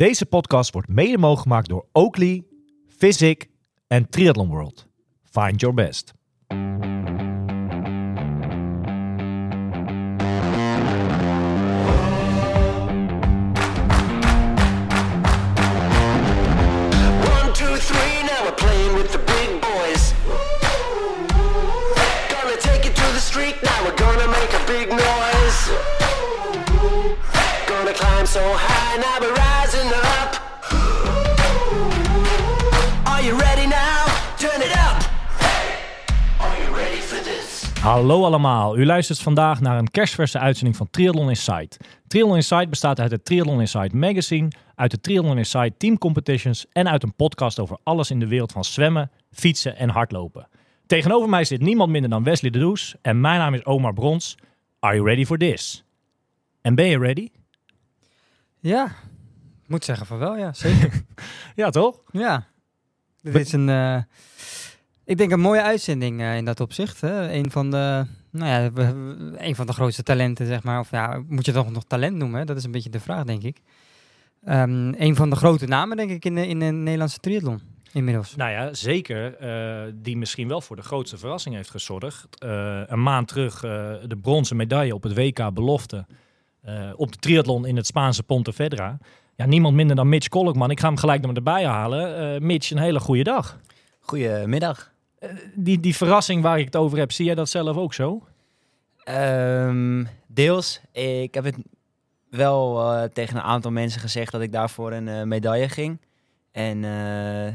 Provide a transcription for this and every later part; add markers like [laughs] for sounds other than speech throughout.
Deze podcast wordt mede mogelijk gemaakt door Oakley, Physic en Triathlon World. Find your best. Hallo allemaal, u luistert vandaag naar een kerstverse uitzending van Triathlon Insight. Triathlon Insight bestaat uit het Triathlon Insight magazine, uit de Triathlon Insight team competitions en uit een podcast over alles in de wereld van zwemmen, fietsen en hardlopen. Tegenover mij zit niemand minder dan Wesley de Does en mijn naam is Omar Brons. Are you ready for this? En ben je ready? Ja, ik moet zeggen van wel, ja, zeker. [laughs] Ja, toch? ja, dit is een, eh, ik denk een mooie uitzending eh, in dat opzicht. Hè. Een van de, nou ja, een van de grootste talenten, zeg maar. Of ja, moet je het toch nog talent noemen? Hè? Dat is een beetje de vraag, denk ik. Ehm, een van de grote namen, denk ik, in de, in de Nederlandse triathlon inmiddels. Nou ja, zeker. eh, die misschien wel voor de grootste verrassing heeft gezorgd. Eh, een maand terug eh, de bronzen medaille op het WK belofte. eh, op de triathlon in het Spaanse Pontevedra. Ja, niemand minder dan Mitch Kolkman. Ik ga hem gelijk nog erbij halen. Eh, Mitch, een hele goede dag. Goedemiddag. Die, die verrassing waar ik het over heb, zie jij dat zelf ook zo? Ehm deels. Ik heb het wel eh, tegen een aantal mensen gezegd dat ik daarvoor een eh, medaille ging. En eh,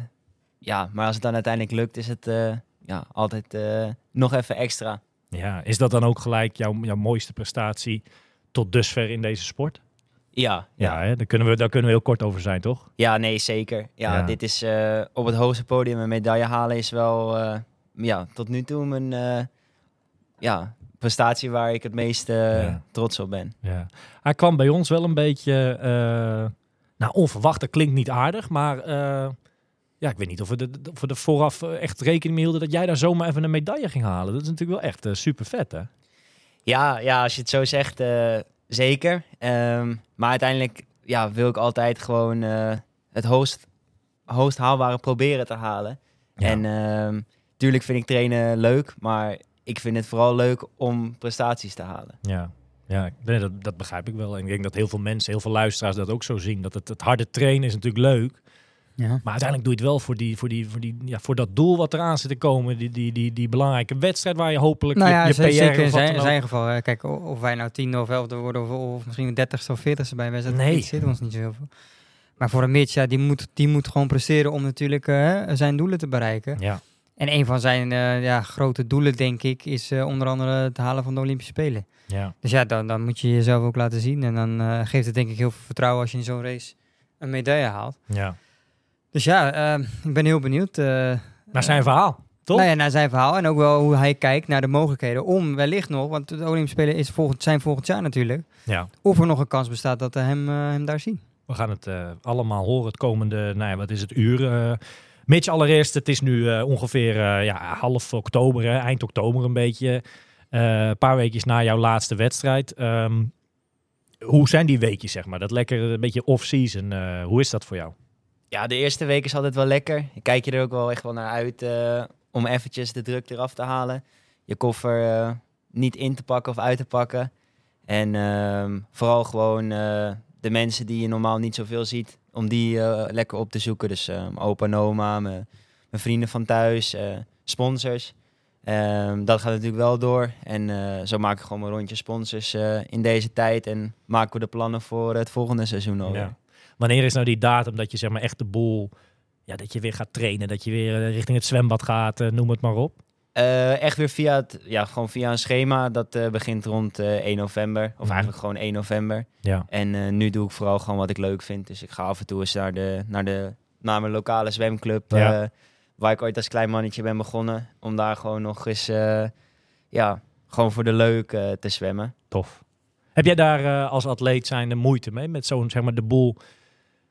ja, maar als het dan uiteindelijk lukt, is het eh, ja, altijd eh, nog even extra. Ja, is dat dan ook gelijk jouw, jouw mooiste prestatie tot dusver in deze sport? Ja, Ja, hè? Daar, kunnen we, daar kunnen we heel kort over zijn, toch? ja nee, zeker. Ja, Ja. dit is eh, op het hoogste podium een medaille halen is wel eh, ja, tot nu toe mijn eh, ja, prestatie waar ik het meest Ja. trots op ben. Ja. Hij kwam bij ons wel een beetje, nou onverwacht, dat klinkt niet aardig, maar ja, ik weet niet of we, de, of we er vooraf echt rekening mee hielden dat jij daar zomaar even een medaille ging halen. Dat is natuurlijk wel echt super vet, hè? Ja, ja, als je het zo zegt, zeker. Ehm, maar uiteindelijk ja, wil ik altijd gewoon eh, het hoogst, hoogst haalbare proberen te halen. Ja. En ehm tuurlijk vind ik trainen leuk, maar ik vind het vooral leuk om prestaties te halen. Ja, ja nee, dat, dat begrijp ik wel. En ik denk dat heel veel mensen, heel veel luisteraars dat ook zo zien. Dat het, het harde trainen is natuurlijk leuk, Ja. maar uiteindelijk doe je het wel voor, die, voor, die, voor, die, ja, voor dat doel wat eraan zit te komen. Die, die, die, die belangrijke wedstrijd waar je hopelijk Nou je, ja, je PR zeker in zijn, geval. hè. Kijk, of wij nou tiende of elfde worden of, of misschien dertigste of veertigste bij wedstrijd, Nee. zit ons niet zo heel veel. Maar voor een Mitch, ja, die moet, die moet gewoon presteren om natuurlijk eh, zijn doelen te bereiken. Ja, En een van zijn eh, ja, grote doelen, denk ik, is eh, onder andere het halen van de Olympische Spelen. ja. Dus ja, dan, dan moet je jezelf ook laten zien. En dan geeft het denk ik heel veel vertrouwen als je in zo'n race een medaille haalt. ja. Dus ja, eh, ik ben heel benieuwd. eh, Naar zijn verhaal, toch? nou ja, naar zijn verhaal en ook wel hoe hij kijkt naar de mogelijkheden om wellicht nog, want de Olympische Spelen is volgend, zijn volgend jaar natuurlijk, Ja. of er nog een kans bestaat dat we hem, eh, hem daar zien. We gaan het eh, allemaal horen het komende, nou ja, wat is het, uur. Mitch, allereerst, het is nu ongeveer ja, half oktober, hè, eind oktober een beetje. Een paar weekjes na jouw laatste wedstrijd. Ehm, hoe zijn die weekjes, zeg maar? Dat lekker een beetje off-season. hoe is dat voor jou? Ja, de eerste week is altijd wel lekker. Ik kijk je er ook wel echt wel naar uit eh, om eventjes de druk eraf te halen. Je koffer eh, niet in te pakken of uit te pakken. En ehm, vooral gewoon eh, de mensen die je normaal niet zoveel ziet, om die lekker op te zoeken. Dus opa oma, mijn, vrienden van thuis, sponsors. Ehm, dat gaat natuurlijk wel door. En zo maak ik gewoon mijn rondje sponsors in deze tijd. En maken we de plannen voor het volgende seizoen. Ja. Wanneer is nou die datum dat je zeg maar echt de boel, ja, dat je weer gaat trainen, dat je weer eh, richting het zwembad gaat, eh, noem het maar op? Eh, echt weer via, het, ja, gewoon via een schema. Dat begint rond eh 1 november. Of eigenlijk gewoon 1 november. Ja, En nu doe ik vooral gewoon wat ik leuk vind. Dus ik ga af en toe eens naar, de, naar, de, naar mijn lokale zwemclub. Ja. waar ik ooit als klein mannetje ben begonnen. Om daar gewoon nog eens, ja, gewoon voor de leuk te zwemmen. tof. Heb jij daar als atleet zijn de moeite mee met zo'n zeg maar de boel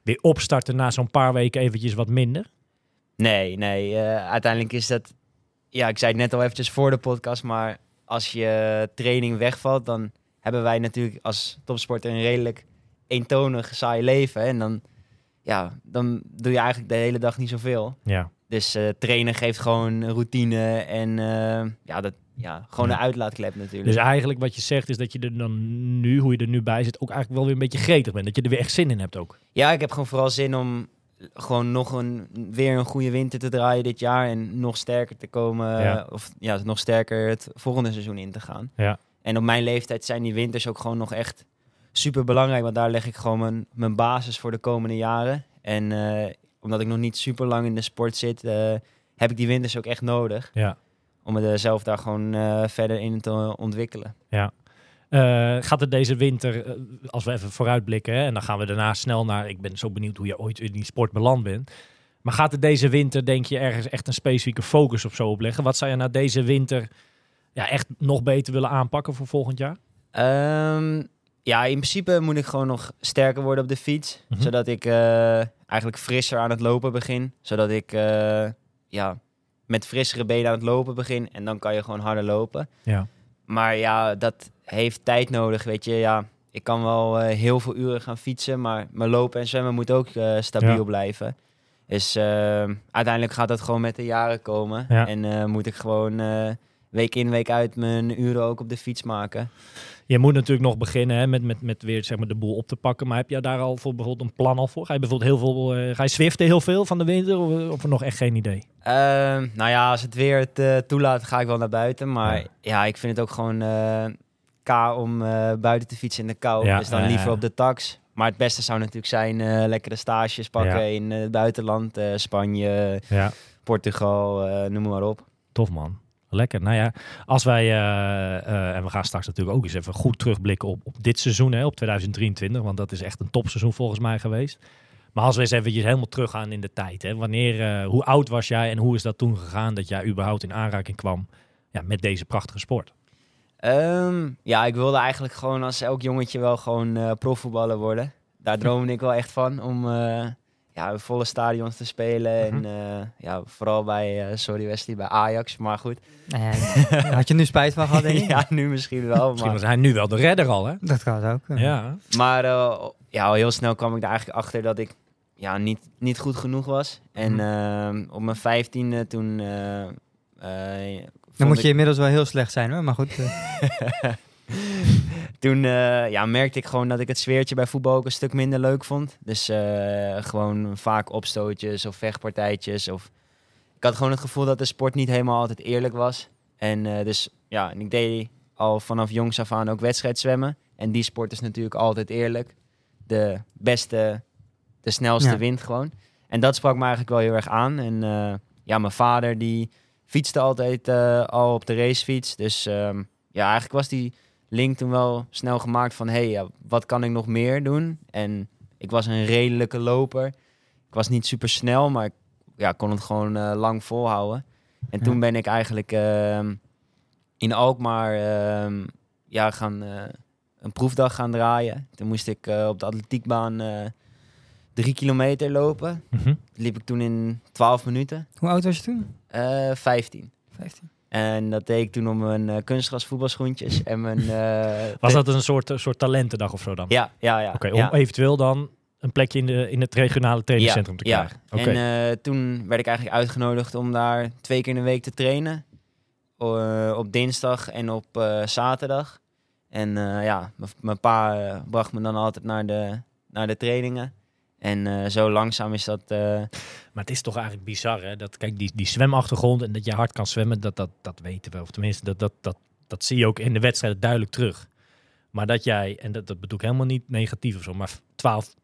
weer opstarten na zo'n paar weken eventjes wat minder? Nee, nee. eh, uiteindelijk is dat... Ja, ik zei het net al eventjes voor de podcast, maar als je training wegvalt, dan hebben wij natuurlijk als topsporter een redelijk eentonig saai leven. En dan ja, dan doe je eigenlijk de hele dag niet zoveel. Ja. Dus eh, trainen geeft gewoon routine en eh, ja, dat, ja, gewoon een uitlaatklep natuurlijk. Dus eigenlijk wat je zegt is dat je er dan nu, hoe je er nu bij zit, ook eigenlijk wel weer een beetje gretig bent. Dat je er weer echt zin in hebt ook. Ja, ik heb gewoon vooral zin om gewoon nog een, weer een goede winter te draaien dit jaar. En nog sterker te komen. Ja. Of ja, nog sterker het volgende seizoen in te gaan. Ja. En op mijn leeftijd zijn die winters ook gewoon nog echt super belangrijk. Want daar leg ik gewoon mijn, mijn basis voor de komende jaren. En eh, omdat ik nog niet super lang in de sport zit, eh, heb ik die winters ook echt nodig. Ja. Om mezelf daar gewoon eh, verder in te ontwikkelen. Eh, gaat het deze winter, eh, als we even vooruitblikken, hè, en dan gaan we daarna snel naar, ik ben zo benieuwd hoe je ooit in die sport beland bent. Maar gaat het deze winter, denk je, ergens echt een specifieke focus of zo opleggen? Wat zou je na deze winter ja, echt nog beter willen aanpakken voor volgend jaar? Ehm, ja, in principe moet ik gewoon nog sterker worden op de fiets. Mhm. Zodat ik eh, eigenlijk frisser aan het lopen begin. Zodat ik eh, ja, met frissere benen aan het lopen begin. En dan kan je gewoon harder lopen. Ja. Maar ja, dat heeft tijd nodig, weet je. Ja, ik kan wel eh, heel veel uren gaan fietsen. Maar mijn lopen en zwemmen moet ook eh, stabiel Ja. blijven. Dus eh, uiteindelijk gaat dat gewoon met de jaren komen. Ja. En eh, moet ik gewoon week in, week uit mijn uren ook op de fiets maken. Je moet natuurlijk nog beginnen hè, met, met, met weer zeg maar, de boel op te pakken. Maar heb je daar al voor bijvoorbeeld een plan al voor? Ga je bijvoorbeeld heel veel, eh, ga je zwiften heel veel van de winter of, of nog echt geen idee? Ehm, nou ja, als het weer het eh, toelaat, ga ik wel naar buiten. Maar Ja. ja, ik vind het ook gewoon eh K om buiten te fietsen in de kou. Ja, dus dan liever op de tax. Maar het beste zou natuurlijk zijn lekkere stages pakken Ja. in het buitenland. Spanje. Portugal, noem maar op. Tof man. Lekker. Nou ja, als wij, eh, eh, en we gaan straks natuurlijk ook eens even goed terugblikken op, dit seizoen, hè, op 2023, want dat is echt een topseizoen volgens mij geweest. Maar als we eens eventjes helemaal teruggaan in de tijd, hè, wanneer, eh, hoe oud was jij en hoe is dat toen gegaan dat jij überhaupt in aanraking kwam ja, met deze prachtige sport? Ehm, ja, ik wilde eigenlijk gewoon als elk jongetje wel gewoon eh profvoetballer worden. Daar droomde ik wel echt van, om ja, volle stadions te spelen. Mhm. En eh, ja, vooral bij, eh, sorry Wesley, bij Ajax. Maar goed, [laughs] had je nu spijt van gehad, denk ik? ja, nu misschien wel. Misschien Maar, was hij nu wel de redder al, hè? Dat kan ook. Ja. maar eh, ja, al heel snel kwam ik er eigenlijk achter dat ik ja, niet, niet goed genoeg was. En Mhm. ehm, op mijn vijftiende toen... Dan moet ik- je inmiddels wel heel slecht zijn hoor, maar goed. [laughs] Toen eh, ja, merkte ik gewoon dat ik het sfeertje bij voetbal ook een stuk minder leuk vond. Dus eh, gewoon vaak opstootjes of vechtpartijtjes. Of... Ik had gewoon het gevoel dat de sport niet helemaal altijd eerlijk was. En eh, dus ja, en ik deed al vanaf jongs af aan ook wedstrijdzwemmen. En die sport is natuurlijk altijd eerlijk. De beste, de snelste Ja. wint gewoon. En dat sprak me eigenlijk wel heel erg aan. En ja, mijn vader die fietste altijd al op de racefiets. Dus ehm, ja, eigenlijk was die link toen wel snel gemaakt van... hé, hey, ja, wat kan ik nog meer doen? En ik was een redelijke loper. Ik was niet super snel, maar ik ja, kon het gewoon eh, lang volhouden. En Ja. toen ben ik eigenlijk ehm, in Alkmaar ehm, ja, gaan, eh, een proefdag gaan draaien. Toen moest ik eh, op de atletiekbaan eh, drie kilometer lopen. Mhm. Liep ik toen in 12 minuten. Hoe oud was je toen? Eh 15. 15. En dat deed ik toen op mijn eh kunstgras voetbalschoentjes en mijn... [laughs] eh, Was dat een soort, een soort talentendag of zo dan? Ja, ja, ja. Oké, ja. om eventueel dan een plekje in, de, in het regionale trainingscentrum te ja. krijgen. Oké. En eh, toen werd ik eigenlijk uitgenodigd om daar twee keer in de week te trainen. Op dinsdag en op eh, zaterdag. En eh, ja, mijn pa eh, bracht me dan altijd naar de, naar de trainingen. En eh, zo langzaam is dat... eh, Maar het is toch eigenlijk bizar, hè? Dat, kijk, die, die zwemachtergrond en dat je hard kan zwemmen, dat, dat, dat weten we. Of tenminste, dat, dat, dat, dat zie je ook in de wedstrijden duidelijk terug. Maar dat jij, en dat, dat bedoel ik helemaal niet negatief of zo, maar 12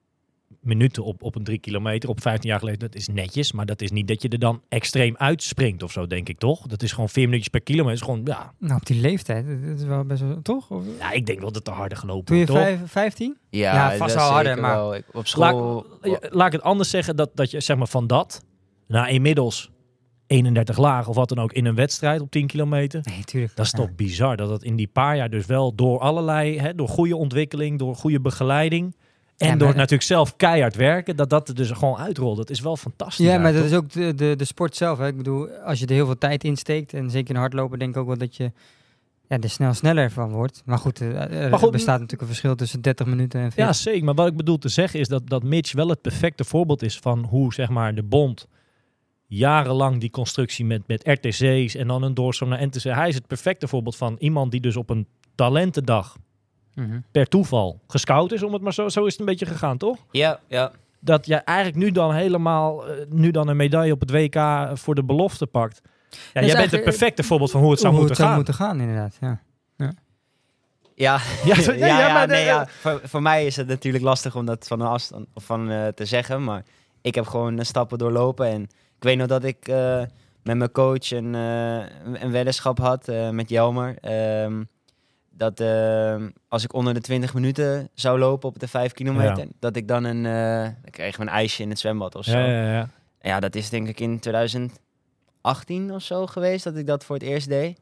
minuten op, op een drie kilometer op 15 jaar geleden, dat is netjes. Maar dat is niet dat je er dan extreem uitspringt of zo, denk ik toch? Dat is gewoon vier minuutjes per kilometer. is gewoon, ja, Nou, op die leeftijd, dat dat is wel best wel, toch? Of, ja, ik denk wel dat er harder gelopen toen je wordt, toch? vijf, 15? ja, Ja, vast dat wel harder, maar- wel. Op school... Laat, ik het anders zeggen, dat, dat je zeg maar van dat, naar inmiddels 31 laag of wat dan ook in een wedstrijd op 10 kilometer. Nee, tuurlijk. Dat is Ja. toch bizar dat het in die paar jaar dus wel door allerlei, hè, door goede ontwikkeling, door goede begeleiding en Ja, door natuurlijk zelf keihard werken, dat dat er dus gewoon uitrolt. Dat is wel fantastisch. Ja, maar dat is ook de, de, de sport zelf. Hè. Ik bedoel, als je er heel veel tijd in steekt, en zeker in hardlopen, denk ik ook wel dat je ja, er snel sneller van wordt. Maar goed, eh, er Maar goed, bestaat natuurlijk een verschil tussen 30 minuten en 40. Ja, zeker. Maar wat ik bedoel te zeggen is dat, dat Mitch wel het perfecte voorbeeld is van hoe zeg maar, de bond jarenlang die constructie met, met RTC's en dan een doorstroom naar NTC. Hij is het perfecte voorbeeld van iemand die dus op een talentendag Mhm. per toeval gescout is, om het maar zo, zo is het een beetje gegaan, toch? Ja, ja. Dat jij eigenlijk nu dan helemaal, eh, nu dan een medaille op het WK voor de belofte pakt. Ja, jij bent het perfecte voorbeeld van hoe het zou Hoe moeten het zou gaan. moeten gaan, inderdaad. Ja. Ja, Ja, [laughs] ja, ja, ja, ja, maar nee, de- ja. Voor, voor mij is het natuurlijk lastig om dat van een afstand of van eh, te zeggen, maar ik heb gewoon stappen doorlopen en ik weet nog dat ik eh, met mijn coach een, een- weddenschap had eh, met Jelmer. ehm, dat ehm, als ik onder de 20 minuten zou lopen op de 5 kilometer, Ja. dat ik dan een, dan kreeg een ijsje in het zwembad of zo. ja, ja, ja. Ja, dat is denk ik in 2018 of zo geweest dat ik dat voor het eerst deed.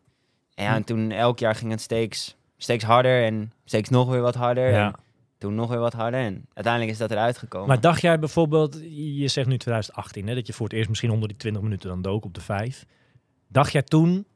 En ja, en toen elk jaar ging het steeds, steeds harder en steeds nog weer wat harder. Ja. En toen nog weer wat harder en uiteindelijk is dat eruit gekomen. Maar dacht jij bijvoorbeeld, je zegt nu 2018, hè, dat je voor het eerst misschien onder die 20 minuten dan dook op de 5. Dacht jij toen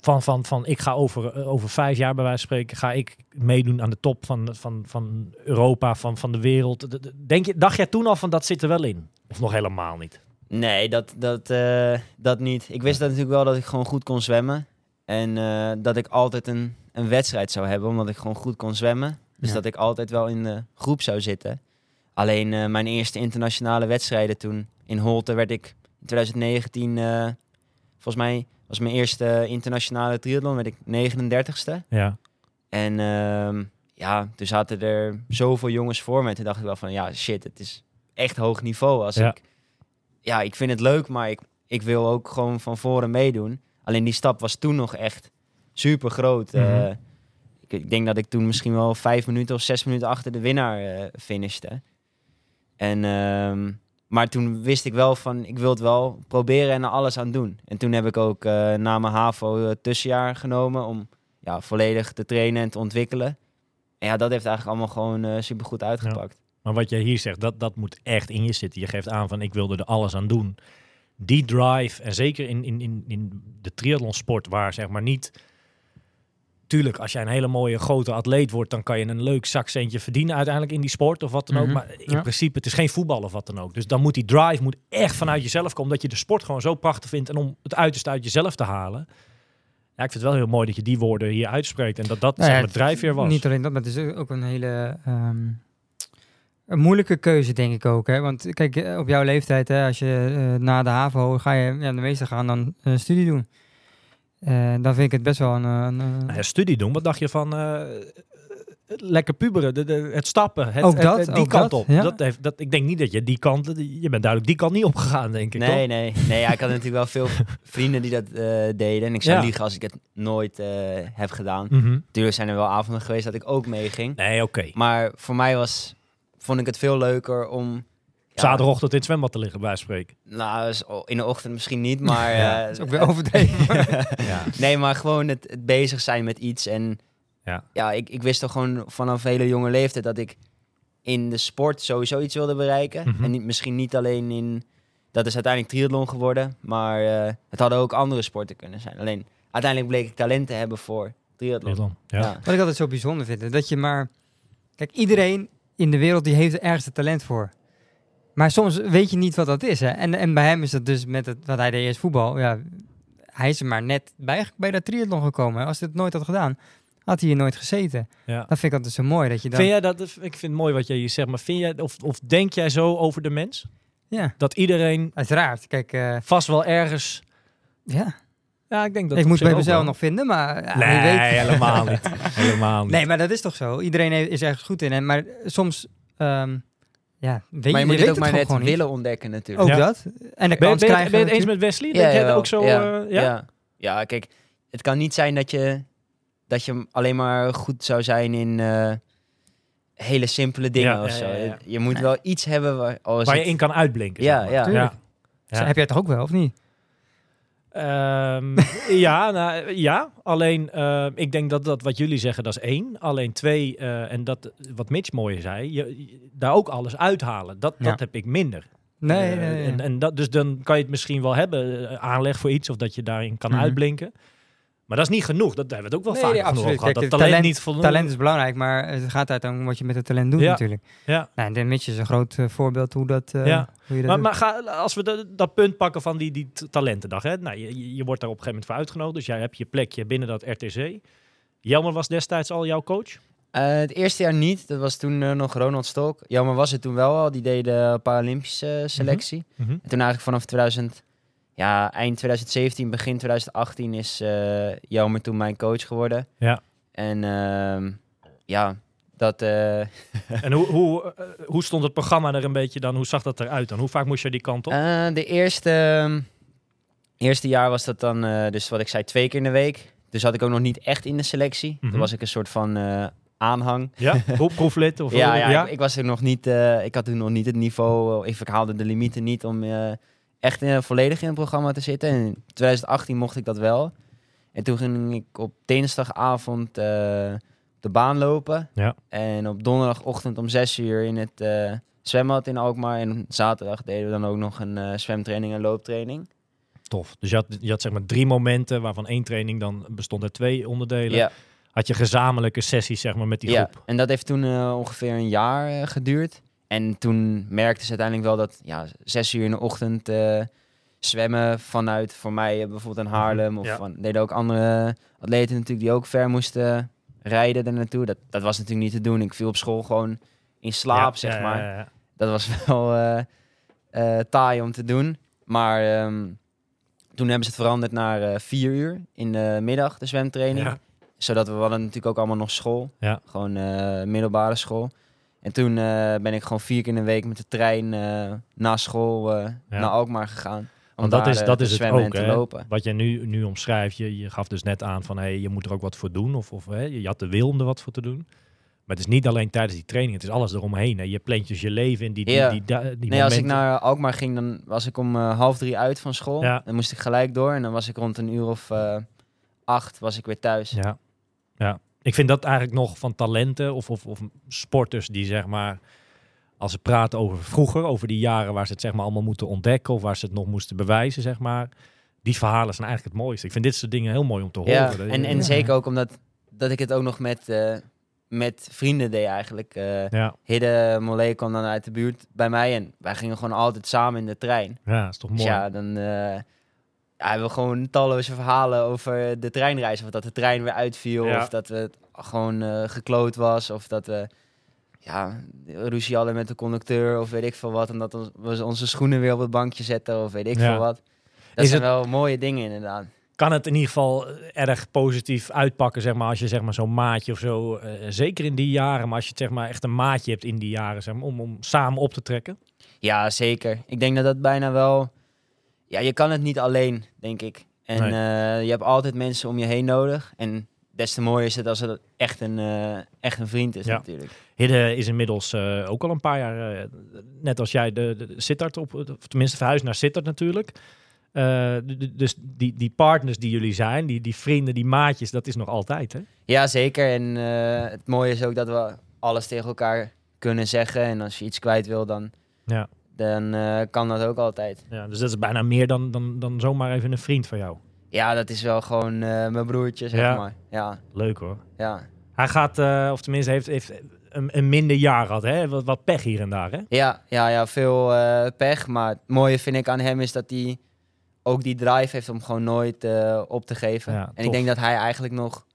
van, van, van ik ga over, eh, over vijf jaar bij wijze van spreken, ga ik meedoen aan de top van, van, van Europa, van, van de wereld. Denk je, dacht jij toen al van dat zit er wel in? Of nog helemaal niet? Nee, dat, dat, eh, dat niet. Ik wist dat natuurlijk wel dat ik gewoon goed kon zwemmen. En eh, dat ik altijd een, een wedstrijd zou hebben, omdat ik gewoon goed kon zwemmen. Dus Ja. dat ik altijd wel in de groep zou zitten. Alleen mijn eerste internationale wedstrijden toen in Holte werd ik in 2019, eh, volgens mij was mijn eerste internationale triathlon, werd ik 39ste. Ja. En ehm, ja, toen zaten er zoveel jongens voor me. En toen dacht ik wel van, ja, shit, het is echt hoog niveau. Als Ja. ik, ja, ik vind het leuk, maar ik, ik wil ook gewoon van voren meedoen. Alleen die stap was toen nog echt super groot. Mhm. ik, ik denk dat ik toen misschien wel vijf minuten of zes minuten achter de winnaar eh finishte. En, ehm, maar toen wist ik wel van, ik wil het wel proberen en er alles aan doen. En toen heb ik ook eh, na mijn HAVO eh, tussenjaar genomen om ja, volledig te trainen en te ontwikkelen. En ja, dat heeft eigenlijk allemaal gewoon eh super goed uitgepakt. Maar wat jij hier zegt, dat, dat moet echt in je zitten. Je geeft aan van ik wilde er alles aan doen. Die drive, en zeker in, in, in, in de triathlonsport, waar zeg maar niet... Tuurlijk, als jij een hele mooie grote atleet wordt, dan kan je een leuk zakcentje verdienen uiteindelijk in die sport of wat dan ook. Mhm, Maar in ja. principe, het is geen voetbal of wat dan ook. Dus dan moet die drive moet echt vanuit jezelf komen, omdat je de sport gewoon zo prachtig vindt en om het uiterste uit jezelf te halen. Ja, ik vind het wel heel mooi dat je die woorden hier uitspreekt en dat dat Nou ja, het drijfveer was. Niet alleen dat, maar het is ook een hele ehm, een moeilijke keuze, denk ik ook. Hè? Want kijk, eh, op jouw leeftijd, hè, als je eh, na de HAVO ga je, ja, de meesten gaan dan een studie doen. Eh, dan vind ik het best wel een... een, een- Nou ja, studie doen. Wat dacht je van eh, lekker puberen, de, de, het stappen, het, Ook dat, het- die ook kant dat, op. ja. Dat heeft, dat, ik denk niet dat je die kant, je bent duidelijk die kant niet opgegaan, denk ik. Nee, toch? nee, nee. Ja, ik had natuurlijk wel veel [laughs] vrienden die dat eh, deden. En ik zou Ja. liegen als ik het nooit eh, heb gedaan. Mhm. Natuurlijk zijn er wel avonden geweest dat ik ook meeging. Nee, oké. Maar voor mij was, vond ik het veel leuker om... ja, Zaterdagochtend in het zwembad te liggen, bij spreken. Nou, in de ochtend misschien niet, [laughs] maar... Ja, eh, dat is ook weer overdreven. [laughs] Ja. Nee, maar gewoon het, het bezig zijn met iets. En Ja. ja, ik, ik wist toch gewoon vanaf hele jonge leeftijd dat ik in de sport sowieso iets wilde bereiken. Mhm. En niet, misschien niet alleen in... Dat is uiteindelijk triathlon geworden. Maar eh, het hadden ook andere sporten kunnen zijn. Alleen uiteindelijk bleek ik talent te hebben voor triathlon. Triathlon, Ja. Ja. Wat ik altijd zo bijzonder vind, dat je maar... Kijk, iedereen in de wereld die heeft er ergens een talent voor. Maar soms weet je niet wat dat is. Hè? En, en bij hem is dat dus met het, wat hij deed eerst voetbal. Ja, hij is er maar net bij, bij dat triathlon gekomen. Als hij het nooit had gedaan, had hij hier nooit gezeten. Ja. Dat vind ik altijd zo mooi. Dat je dan, Vind jij dat, ik vind het mooi wat jij hier zegt, maar vind jij, of, of denk jij zo over de mens? Ja, Dat iedereen uiteraard. Kijk, eh, vast wel ergens... ja. Ja, ik denk dat ik zich bij mezelf wel. nog vinden, maar ja, Nee, weet. helemaal niet. [laughs] helemaal niet. Nee, maar dat is toch zo. Iedereen is ergens goed in. En, maar soms, ehm, ja, weet Maar je moet het ook maar net gewoon niet. willen ontdekken natuurlijk. Ook Ja. dat. En de ben, je- kans ben, je- krijgen. ben je het eens met Wesley? dat jij jawel. ook zo... ja. eh, ja? ja. Ja, kijk, het kan niet zijn dat je, dat je alleen maar goed zou zijn in eh, hele simpele dingen Ja, of ja, zo. ja, ja. Je moet wel iets hebben waar... Waar je het- in kan uitblinken. Ja, zeg maar. ja. Tuurlijk. Ja. Heb jij toch ook wel, of niet? Ehm, [laughs] ja, nou, ja, alleen eh, ik denk dat dat wat jullie zeggen, dat is één. Alleen twee, eh, en dat wat Mitch mooi zei, je, je- daar ook alles uithalen. Dat, Ja. dat heb ik minder. Nee, Eh, nee, nee. En, en dat, dus dan kan je het misschien wel hebben, eh, aanleg voor iets, of dat je daarin kan Mhm. uitblinken. Maar dat is niet genoeg. Dat hebben we het ook wel Nee, vaak nee, genoeg over absoluut. gehad. Dat talent, talent- niet voldoende. Talent is belangrijk, maar het gaat uit om wat je met het talent doet Ja. natuurlijk. Ja. Nou, en Dan Mitch is een groot eh, voorbeeld hoe, dat, eh, Ja. hoe je dat Maar, maar ga, als we de- dat punt pakken van die, die talentendag. Hè? Nou, je, je- wordt daar op een gegeven moment voor uitgenodigd. Dus jij hebt je plekje binnen dat RTC. Jelmer was destijds al jouw coach. Eh, het eerste jaar niet. Dat was toen nog Ronald Stok. Jammer was het toen wel al. Die deed de Paralympische selectie. En toen eigenlijk vanaf 2000, ja, eind 2017, begin 2018 is Jelmer toen mijn coach geworden. Ja. En ehm, ja, dat... eh, [laughs] En hoe, hoe, eh, hoe stond het programma er een beetje dan? Hoe zag dat eruit dan? Hoe vaak moest je die kant op? De eerste, ehm, eerste jaar was dat dan, dus wat ik zei, twee keer in de week. Dus had ik ook nog niet echt in de selectie. Mhm. Toen was ik een soort van aanhang. Ja? [laughs] Pro- Proeflid? Of ja, ja, ja? Ik, ik was er nog niet, ik had toen nog niet het niveau, ik haalde de limieten niet om echt eh, volledig in het programma te zitten. En in 2018 mocht ik dat wel. En toen ging ik op dinsdagavond eh, de baan lopen. Ja. En op donderdagochtend om 6 uur in het eh, zwembad in Alkmaar. En zaterdag deden we dan ook nog een zwemtraining en looptraining. Tof. Dus je had, je had zeg maar drie momenten, waarvan één training dan bestond uit twee onderdelen. Ja, Had je gezamenlijke sessies zeg maar met die ja. groep. en dat heeft toen ongeveer een jaar geduurd. En toen merkte ze uiteindelijk wel dat ja, zes uur in de ochtend eh, zwemmen vanuit voor mij eh, bijvoorbeeld in Haarlem. Of Ja. van, deden ook andere atleten natuurlijk die ook ver moesten rijden er naartoe. Dat, dat was natuurlijk niet te doen. Ik viel op school gewoon in slaap, Ja, zeg maar. Dat was [laughs] wel eh, taai om te doen. Maar ehm, toen hebben ze het veranderd naar vier uur in de middag, de zwemtraining. Zodat we, hadden natuurlijk ook allemaal nog school. Gewoon middelbare school. En toen eh, ben ik gewoon vier keer in de week met de trein eh, na school eh, Ja. naar Alkmaar gegaan. Want dat is, dat is het ook, en te hè? lopen. Wat je nu, nu omschrijft, je, je gaf dus net aan van hey, je moet er ook wat voor doen. Of, of hè, je had de wil om er wat voor te doen. Maar het is niet alleen tijdens die training, het is alles eromheen. Hè. Je plant dus je leven in die, die, Ja. die, die, die Nee, als ik naar Alkmaar ging, dan was ik om half drie uit van school. Ja. Dan moest ik gelijk door en dan was ik rond een uur of acht was ik weer thuis. Ja. ja, ik vind dat eigenlijk nog van talenten of, of, of sporters die zeg maar, als ze praten over vroeger, over die jaren waar ze het zeg maar allemaal moeten ontdekken of waar ze het nog moesten bewijzen, zeg maar. Die verhalen zijn eigenlijk het mooiste. Ik vind dit soort dingen heel mooi om te horen. Ja, en, en Ja. zeker ook omdat dat ik het ook nog met, eh, met vrienden deed eigenlijk. Eh ja, Hidde Mollet kwam dan uit de buurt bij mij en wij gingen gewoon altijd samen in de trein. ja, dat is toch Dus mooi. ja, dan eh ja, hebben we gewoon talloze verhalen over de treinreis. Of dat de trein weer uitviel, Ja. of dat het gewoon eh, gekloot was, of dat we ja, ruzie hadden met de conducteur, of weet ik veel wat. En dat we onze schoenen weer op het bankje zetten, of weet ik Ja. veel wat. Dat Is zijn het- wel mooie dingen inderdaad. kan het in ieder geval erg positief uitpakken, zeg maar, als je zeg maar zo'n maatje of zo, eh, zeker in die jaren, maar als je zeg maar echt een maatje hebt in die jaren, zeg maar, om, om samen op te trekken. Ja, zeker. Ik denk dat dat bijna wel... Ja, je kan het niet alleen, denk ik. En Nee. eh, je hebt altijd mensen om je heen nodig. En des te mooier is het als het echt een, eh, echt een vriend is Ja. natuurlijk. Hidde is inmiddels eh, ook al een paar jaar, net als jij, de, de, Sittard op, of tenminste verhuisd naar Sittard natuurlijk. Dus die, die partners die jullie zijn, die, die vrienden, die maatjes, dat is nog altijd, hè? Ja, zeker. En het mooie is ook dat we alles tegen elkaar kunnen zeggen. En als je iets kwijt wil, dan, Ja. Dan eh, kan dat ook altijd. ja. Dus dat is bijna meer dan, dan, dan zomaar even een vriend van jou. Ja, dat is wel gewoon eh, mijn broertje, zeg Ja. maar. Ja, Leuk hoor. ja. Hij gaat, eh, of tenminste heeft, heeft een, een minder jaar gehad, hè? Wat, wat pech hier en daar, hè? Ja, ja, ja veel pech. Maar het mooie vind ik aan hem is dat hij ook die drive heeft om gewoon nooit op te geven. Ja, en tof. ik denk dat hij eigenlijk nog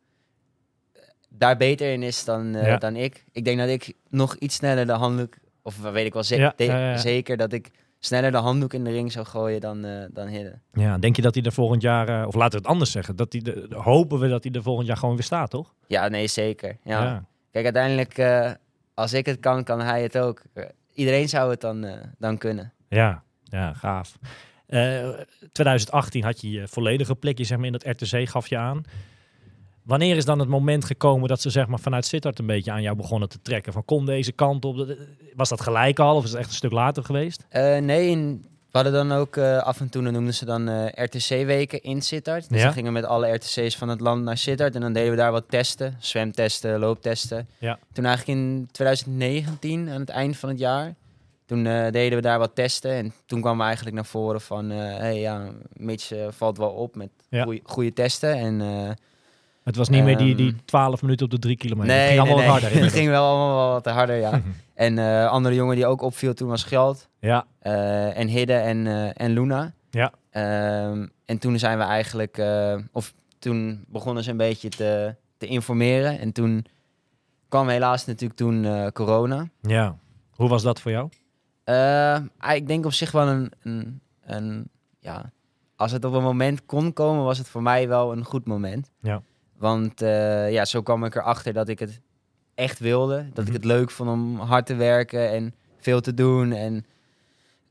daar beter in is dan, Ja. dan ik. Ik denk dat ik nog iets sneller de handdoek, of weet ik wel ze- Ja, zeker, dat ik sneller de handdoek in de ring zou gooien dan, eh dan Hidde. Ja, denk je dat hij er volgend jaar, eh, of laten we het anders zeggen, dat hij de, hopen we dat hij er volgend jaar gewoon weer staat, toch? Ja, nee, zeker. Ja. Kijk, uiteindelijk, eh, als ik het kan, kan hij het ook. Iedereen zou het dan, dan kunnen. Ja, ja, gaaf. Eh 2018 had je je volledige plekje zeg maar, in dat RTC, gaf je aan. Wanneer is dan het moment gekomen dat ze zeg maar, vanuit Sittard een beetje aan jou begonnen te trekken? Van kom deze kant op. Dat- Was dat gelijk al of is het echt een stuk later geweest? Eh, nee, in- we hadden dan ook eh, af en toe, dan noemden ze dan eh, RTC-weken in Sittard. Dus Ja. dan gingen we met alle RTC's van het land naar Sittard. En dan deden we daar wat testen, zwemtesten, looptesten. Ja. Toen eigenlijk in 2019, aan het eind van het jaar, toen eh, deden we daar wat testen. En toen kwam we eigenlijk naar voren van, eh hey, ja, Mitch eh, valt wel op met Ja. goede testen. En eh, Het was niet meer die, die Ehm, 12 minuten op de 3 kilometer. Nee, het ging allemaal nee, harder. [laughs] Het ging wel allemaal wat harder, ja. [laughs] en eh andere jongen die ook opviel toen was Gjalt. Ja, eh, en Hidde en, eh, en Luna. Ja. Ehm, en toen zijn we eigenlijk, of toen begonnen ze een beetje te, te informeren. En toen kwam helaas natuurlijk toen corona. ja. Hoe was dat voor jou? Ah, ik denk op zich wel een, een, een, ja, als het op een moment kon komen, was het voor mij wel een goed moment. Ja. Want eh, ja, zo kwam ik erachter dat ik het echt wilde. Dat Mhm. ik het leuk vond om hard te werken en veel te doen en,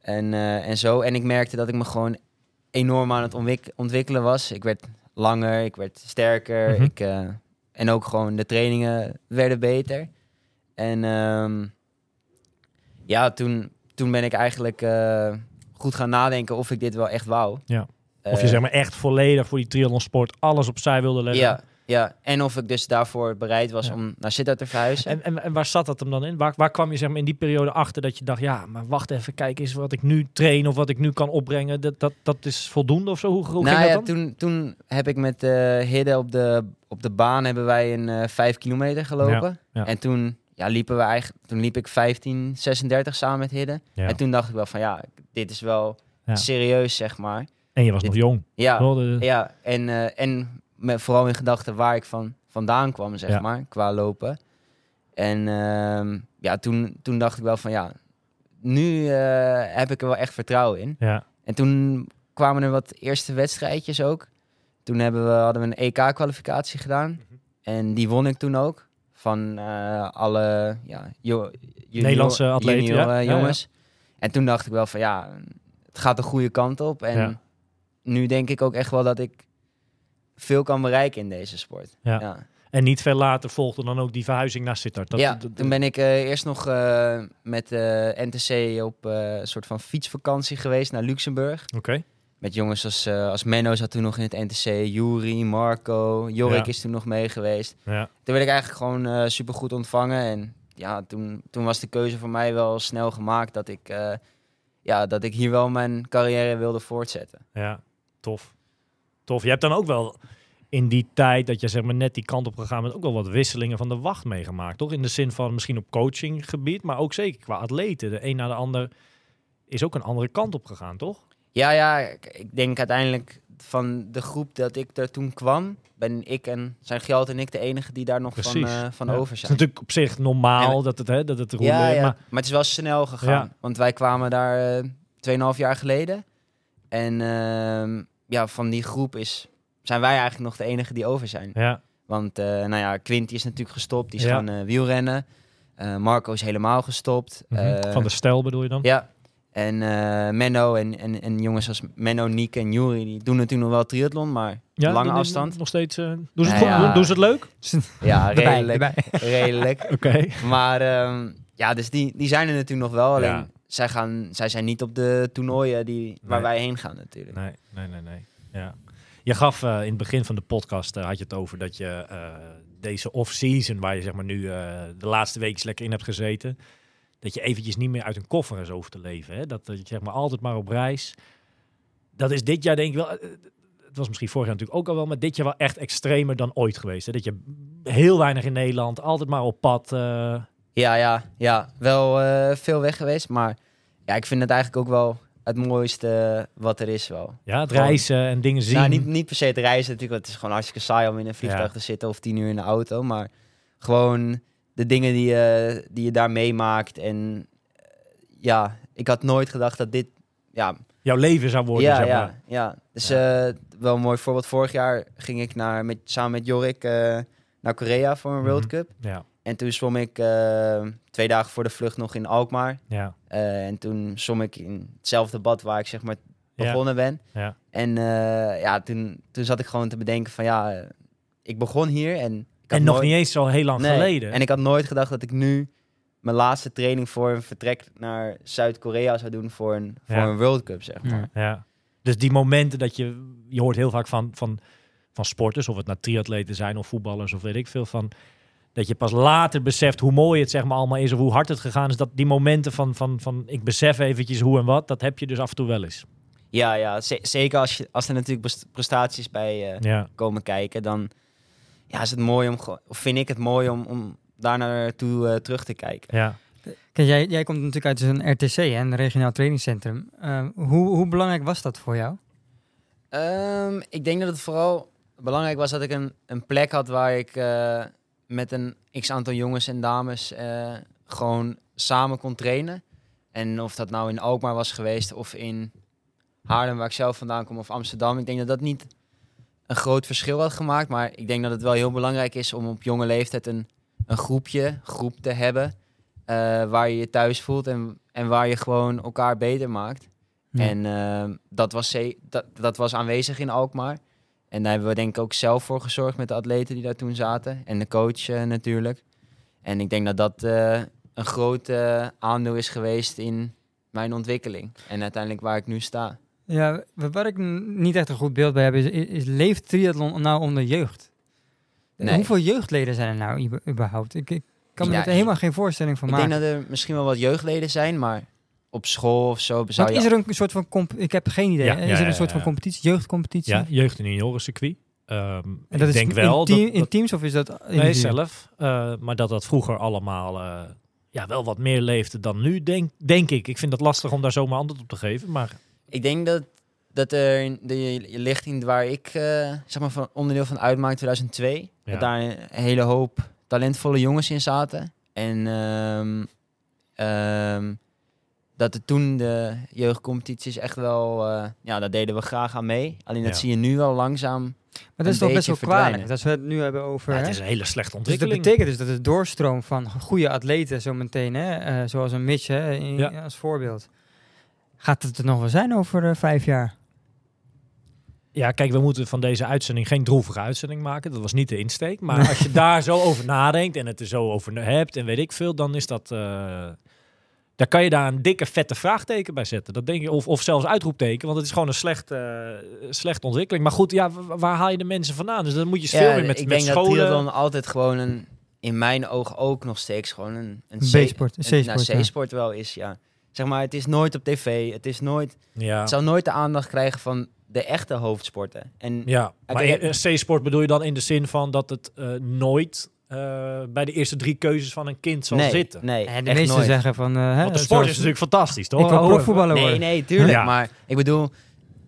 en, eh, en zo. En ik merkte dat ik me gewoon enorm aan het ontwik- ontwikkelen was. Ik werd langer, ik werd sterker. Mhm. ik, eh, en ook gewoon de trainingen werden beter. En ehm, ja, toen, toen ben ik eigenlijk goed gaan nadenken of ik dit wel echt wou. Ja. Of je zeg maar echt volledig voor die triathlonsport alles opzij wilde leggen. ja, ja, en of ik dus daarvoor bereid was Ja. om naar Sittard te verhuizen. En, en, en waar zat dat hem dan in? Waar, waar kwam je zeg maar, in die periode achter dat je dacht, ja, maar wacht even, kijk eens wat ik nu train of wat ik nu kan opbrengen. Dat, dat, dat is voldoende of zo? Hoe, hoe nou ging ja, dat dan? toen, toen heb ik met eh Hidde op de, op de baan hebben wij een eh vijf kilometer gelopen. ja. En toen ja, liepen we eigenlijk, toen liep ik 15, 36 samen met Hidde. En toen dacht ik wel van ja, dit is wel serieus, zeg maar. En je was dit- nog jong. Ja, de- ja en, eh, en met, vooral in gedachten waar ik van, vandaan kwam, zeg Ja. maar, qua lopen. En ehm, ja, toen, toen dacht ik wel van ja, nu eh, heb ik er wel echt vertrouwen in. ja. En toen kwamen er wat eerste wedstrijdjes ook. Toen hebben we, hadden we een EK-kwalificatie gedaan. Mhm. En die won ik toen ook. Van eh, alle ja, jo- junior- Nederlandse atleten, junior, ja. eh, jongens. En toen dacht ik wel van ja, het gaat de goede kant op. En nu denk ik ook echt wel dat ik veel kan bereiken in deze sport. Ja. ja. En niet veel later volgde dan ook die verhuizing naar Sittard. Dat, ja, toen ben ik eh, eerst nog eh, met eh NTC op een soort van fietsvakantie geweest naar Luxemburg. Oké. Met jongens als, als Menno zat toen nog in het NTC, Juri, Marco, Jorik Ja. is toen nog mee geweest. Ja. Toen werd ik eigenlijk gewoon super goed ontvangen. En ja, toen, toen was de keuze voor mij wel snel gemaakt dat ik, ja, dat ik hier wel mijn carrière wilde voortzetten. Ja, tof. Tof. Je hebt dan ook wel in die tijd dat je zeg maar net die kant op gegaan bent, ook wel wat wisselingen van de wacht meegemaakt, toch? In de zin van misschien op coachinggebied, maar ook zeker qua atleten. De een na de ander is ook een andere kant op gegaan, toch? Ja, ja, ik, denk uiteindelijk van de groep dat ik er toen kwam, ben ik en zijn Gjalt en ik de enige die daar nog van, eh, van Ja. over Het is zijn. natuurlijk op zich normaal En- dat het, hè, dat het roeien, Ja, ja. maar Maar, het is wel snel gegaan. Want wij kwamen daar eh 2,5 jaar geleden. En ehm, ja, van die groep is, zijn wij eigenlijk nog de enige die over zijn. ja, Want eh, nou ja, Quinty is natuurlijk gestopt. Die is Ja. gaan eh, wielrennen. Eh, Marco is helemaal gestopt. mhm. Van de stijl bedoel je dan? Ja. En Menno en, en, en jongens als Menno, Niek en Juri, die doen natuurlijk nog wel triathlon, maar Ja, lange afstand. Nog steeds. eh, doen, ze het Nou ja. Doen- ze het leuk? [laughs] Ja, redelijk. erbij. redelijk. [laughs] Oké. Maar ehm, ja, dus die, die zijn er natuurlijk nog wel. Alleen Ja. Zij, gaan, zij zijn niet op de toernooien die, waar Nee. wij heen gaan natuurlijk. Nee, nee, nee, nee. Ja. Je gaf eh, in het begin van de podcast, eh, had je het over dat je eh, deze off-season, waar je zeg maar nu de laatste weekjes lekker in hebt gezeten, dat je eventjes niet meer uit een koffer is over te leven. Hè? Dat, dat je zeg maar altijd maar op reis. Dat is dit jaar denk ik wel, het was misschien vorig jaar natuurlijk ook al wel, maar dit jaar wel echt extremer dan ooit geweest. Hè? Dat je heel weinig in Nederland, altijd maar op pad. Eh, Ja, ja, ja. Wel eh, veel weg geweest, maar ja, ik vind het eigenlijk ook wel het mooiste wat er is wel. ja, het Gewoon- reizen en dingen zien. Nou, niet, niet per se het reizen natuurlijk, want het is gewoon hartstikke saai om in een vliegtuig Ja. te zitten of tien uur in de auto. Maar gewoon de dingen die je, die je daar meemaakt. En eh, ja, ik had nooit gedacht dat dit... Ja, Jouw leven zou worden, ja, zeg ja, maar. ja. Dus eh, wel een mooi voorbeeld. Vorig jaar ging ik naar, met, samen met Jorik eh, naar Korea voor een World Mhm. Cup. Ja, En toen zwom ik eh, twee dagen voor de vlucht nog in Alkmaar. ja, Eh, en toen zwom ik in hetzelfde bad waar ik zeg maar Ja. begonnen ben. ja. En eh, ja, toen, toen zat ik gewoon te bedenken van ja, ik begon hier en ik had En nog nooit- niet eens zo heel lang Nee, geleden. En ik had nooit gedacht dat ik nu mijn laatste training voor een vertrek naar Zuid-Korea zou doen voor een, voor Ja. een World Cup, zeg maar. Ja. Ja. Dus die momenten dat je, je hoort heel vaak van, van, van sporters, of het nou triatleten zijn of voetballers of weet ik veel van, dat je pas later beseft hoe mooi het zeg maar allemaal is of hoe hard het gegaan is. Dat die momenten van, van, van ik besef eventjes hoe en wat, dat heb je dus af en toe wel eens. Ja, ja, ze- zeker als, je, als er natuurlijk prestaties bij eh, Ja, komen kijken, dan, ja, is het mooi om, of vind ik het mooi om, om daar naartoe eh, terug te kijken. Ja. Kijk, jij, jij komt natuurlijk uit een RTC, hè, een regionaal trainingscentrum. Eh, hoe, hoe belangrijk was dat voor jou? Ehm, ik denk dat het vooral belangrijk was dat ik een, een plek had waar ik eh, met een x aantal jongens en dames eh, gewoon samen kon trainen. En of dat nou in Alkmaar was geweest of in Haarlem, waar ik zelf vandaan kom, of Amsterdam. Ik denk dat dat niet een groot verschil had gemaakt. Maar ik denk dat het wel heel belangrijk is om op jonge leeftijd een, een groepje, groep te hebben. eh, waar je je thuis voelt en, en waar je gewoon elkaar beter maakt. Ja. En ehm, dat, was dat, dat was aanwezig in Alkmaar. En daar hebben we denk ik ook zelf voor gezorgd met de atleten die daar toen zaten. En de coach eh, natuurlijk. En ik denk dat dat eh, een groot eh, aandeel is geweest in mijn ontwikkeling. En uiteindelijk waar ik nu sta. Ja, wa- waar ik niet echt een goed beeld bij heb, is, is, leeft triathlon nou onder jeugd? Nee. Hoeveel jeugdleden zijn er nou überhaupt? Ik, ik kan me Ja, er helemaal geen voorstelling van ik maken. denk dat er misschien wel wat jeugdleden zijn, maar op school of zo zou je... is er een soort van comp ik heb geen idee. Ja, hè? ja, is er ja, een soort van competitie, jeugdcompetitie? ja, jeugd- en juniorencircuit. Ehm En ik dat is denk in, wel team- dat, in dat- teams of is dat nee, individueel? zelf, eh, maar dat dat vroeger allemaal eh, ja, wel wat meer leefde dan nu, denk, denk ik. Ik vind het lastig om daar zomaar antwoord op te geven, maar Ik denk dat, dat er in de lichting waar ik eh, zeg maar van onderdeel van uitmaak 2002, Ja. dat daar een hele hoop talentvolle jongens in zaten. En ehm, ehm, dat er toen de jeugdcompetities echt wel, eh, ja, daar deden we graag aan mee. Alleen dat Ja. zie je nu wel langzaam. Maar dat is toch best wel kwalijk. Dat we het nu hebben over... ja, het is een hele slechte Dus dat ontwikkeling. betekent dus dat de doorstroom van goede atleten zo meteen, hè, eh, zoals een Mitch hè, in- Ja. als voorbeeld. Gaat het er nog wel zijn over eh, vijf jaar? Ja, kijk, we moeten van deze uitzending geen droevige uitzending maken. Dat was niet de insteek. Maar als je daar zo over nadenkt en het er zo over hebt en weet ik veel, dan is dat... eh daar kan je daar een dikke vette vraagteken bij zetten. Dat denk je, of, of zelfs uitroepteken, want het is gewoon een slechte, slechte ontwikkeling. Maar goed, ja, wa- waar haal je de mensen vandaan? Dus dan moet je veel Ja, meer met, ik met denk dat scholen... triathlon altijd gewoon een, in mijn ogen ook nog steeds gewoon een, een B-sport, een C-sport, nou, ja. C-sport wel is, ja. Zeg maar, het is nooit op tv, het is nooit... ja, Het zal nooit de aandacht krijgen van de echte hoofdsporten. En ja, maar een C-sport bedoel je dan in de zin van dat het eh, nooit eh, bij de eerste drie keuzes van een kind zal nee, zitten? nee, En de echt meesten nooit. zeggen van... hè, Want de sport zoals- is natuurlijk fantastisch, toch? Ik wil profvoetballer Nee, worden. nee, tuurlijk. Ja. Maar ik bedoel,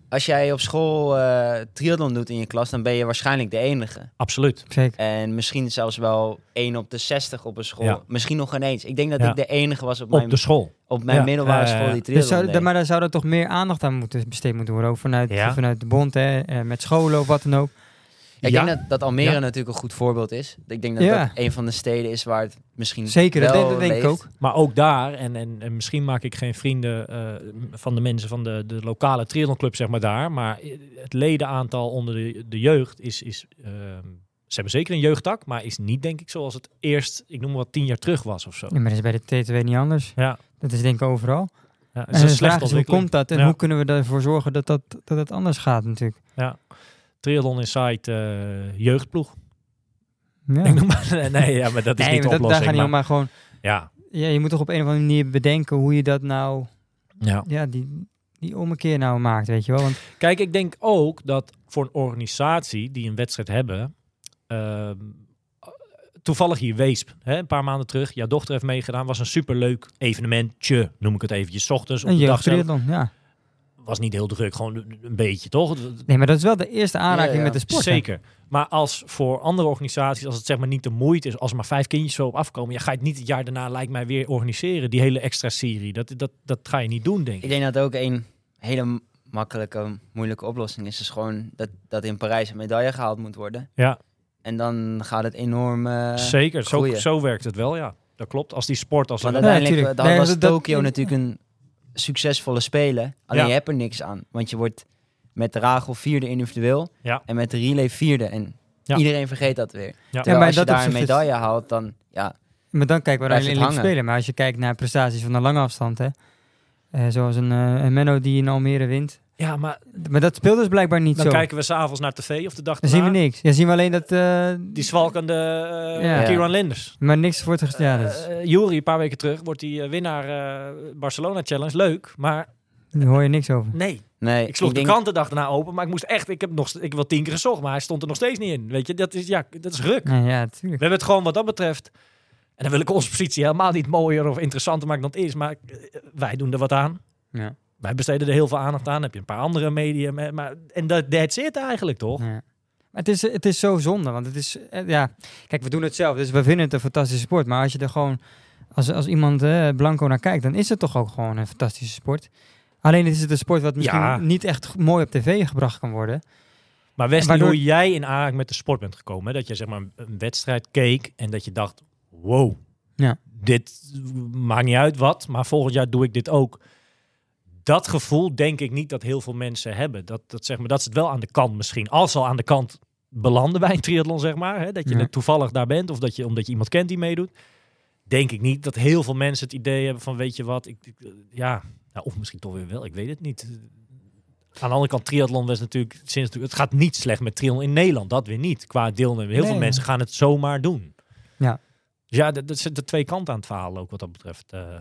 als jij op school eh triathlon doet in je klas, dan ben je waarschijnlijk de enige. Absoluut. Zeker. En misschien zelfs wel 1 op de 60 op een school. Ja. Misschien nog ineens. Ik denk dat Ja. ik de enige was op, Op mijn, de school. op mijn Ja. middelbare school die Dus triathlon zou, deed. maar daar zou er toch meer aandacht aan moeten besteed moeten worden. Ook vanuit, Ja. vanuit de bond, hè, eh, met scholen of wat dan ook. Ik Ja. denk dat, dat Almere Ja. natuurlijk een goed voorbeeld is. Ik denk dat Ja. dat een van de steden is waar het misschien Zeker, dat wel denk, dat denk ik leeft. ook. Maar ook daar, en, en, en misschien maak ik geen vrienden eh, van de mensen van de, de lokale triathlonclub, zeg maar daar. Maar het ledenaantal onder de, de jeugd is... is ehm, ze hebben zeker een jeugdtak, maar is niet denk ik zoals het eerst, ik noem maar wat, tien jaar terug was of zo. Ja, maar dat is bij de T2 niet anders. Ja, Dat is denk ik overal. ja het En is de vraag is, hoe komt dat en Ja. hoe kunnen we ervoor zorgen dat, dat, dat het anders gaat natuurlijk. Triathlon Insight eh jeugdploeg. Ja. Ik noem maar, [laughs] nee, ja, maar dat is nee, niet de dat, daar oplossing. niet om, maar- maar gewoon... ja, Ja, je moet toch op een of andere manier bedenken hoe je dat nou... ja. Ja, die, die ommekeer nou maakt, weet je wel. Want Kijk, ik denk ook dat voor een organisatie die een wedstrijd hebben, ehm, toevallig hier Weesp, hè, een paar maanden terug, jouw dochter heeft meegedaan, was een superleuk evenementje, noem ik het eventjes, 's ochtends op een de dag zelf. jeugdtriathlon, ja. Was niet heel druk, gewoon een beetje, toch? Nee, maar dat is wel de eerste aanraking Ja, ja. met de sport. hè? Zeker. Maar als voor andere organisaties, als het zeg maar niet de moeite is, als er maar vijf kindjes zo op afkomen, ja, ga je het niet het jaar daarna, lijkt mij, weer organiseren, die hele extra serie. Dat, dat, dat ga je niet doen, denk Ik ik. denk dat ook een hele makkelijke, moeilijke oplossing is. Is gewoon dat, dat in Parijs een medaille gehaald moet worden. Ja, En dan gaat het enorm eh, zeker. Zo, groeien. zo werkt het wel, ja. Dat klopt. Als die sport, als Want uiteindelijk dan Nee, was dat- dat- Tokio natuurlijk een succesvolle spelen. Alleen Ja. je hebt er niks aan. Want je wordt met de Ragel vierde individueel. Ja. En met de relay vierde. En Ja. iedereen vergeet dat weer. Ja. Terwijl maar als je dat daar een is- medaille haalt, dan ja, Maar dan kijken we naar Olympische hangen. Spelen. Maar als je kijkt naar prestaties van de lange afstand, hè. eh, zoals een, eh, een Menno die in Almere wint. Ja, maar Maar dat speelt dus blijkbaar niet dan zo. kijken we s'avonds naar tv of de dag Dan zien we niks. Ja, zien we alleen dat... eh, Die zwalkende eh Ja. Kieran Linders. maar niks wordt gezegd. Ja, is- Eh, Jury, een paar weken terug, wordt hij eh, winnaar eh, Barcelona Challenge. Leuk, maar Daar hoor je niks over. Nee, Nee, ik sloeg de krant de dag daarna open, maar ik moest echt, ik heb nog, ik heb wel tien keer gezocht, maar hij stond er nog steeds niet in. Weet je, dat is, ja, dat is ruk. Nee, ja, We hebben het gewoon wat dat betreft. En dan wil ik onze positie helemaal niet mooier of interessanter maken dan het is, maar wij doen er wat aan. Ja. Wij besteden er heel veel aandacht aan. Heb je een paar andere media, maar, en dat that's it eigenlijk toch? Ja. Maar het is, het is zo zonde, want het is, eh, ja, kijk, we doen het zelf, dus we vinden het een fantastische sport. Maar als je er gewoon, als, als iemand eh, blanco naar kijkt, dan is het toch ook gewoon een fantastische sport. Alleen is het een sport wat misschien Ja. niet echt mooi op tv gebracht kan worden. Maar Wesley, Waardoor- hoe jij in aanraking met de sport bent gekomen, hè? dat je zeg maar een wedstrijd keek en dat je dacht, wow, Ja. dit maakt niet uit wat, maar volgend jaar doe ik dit ook. Dat gevoel denk ik niet dat heel veel mensen hebben. Dat, dat, zeg maar, dat is het wel aan de kant misschien. Als ze al aan de kant belanden bij een triathlon, zeg maar. Hè? Dat je Ja. toevallig daar bent of dat je, omdat je iemand kent die meedoet. Denk ik niet dat heel veel mensen het idee hebben van, weet je wat, ik, ik- ja, nou, of misschien toch weer wel, ik weet het niet. Aan de andere kant, triathlon was natuurlijk sinds het gaat niet slecht met triathlon in Nederland, dat weer niet. Qua deelnemen, heel veel mensen gaan het zomaar doen. Ja. Dus ja, dat, dat zitten twee kanten aan het verhaal ook wat dat betreft. eh.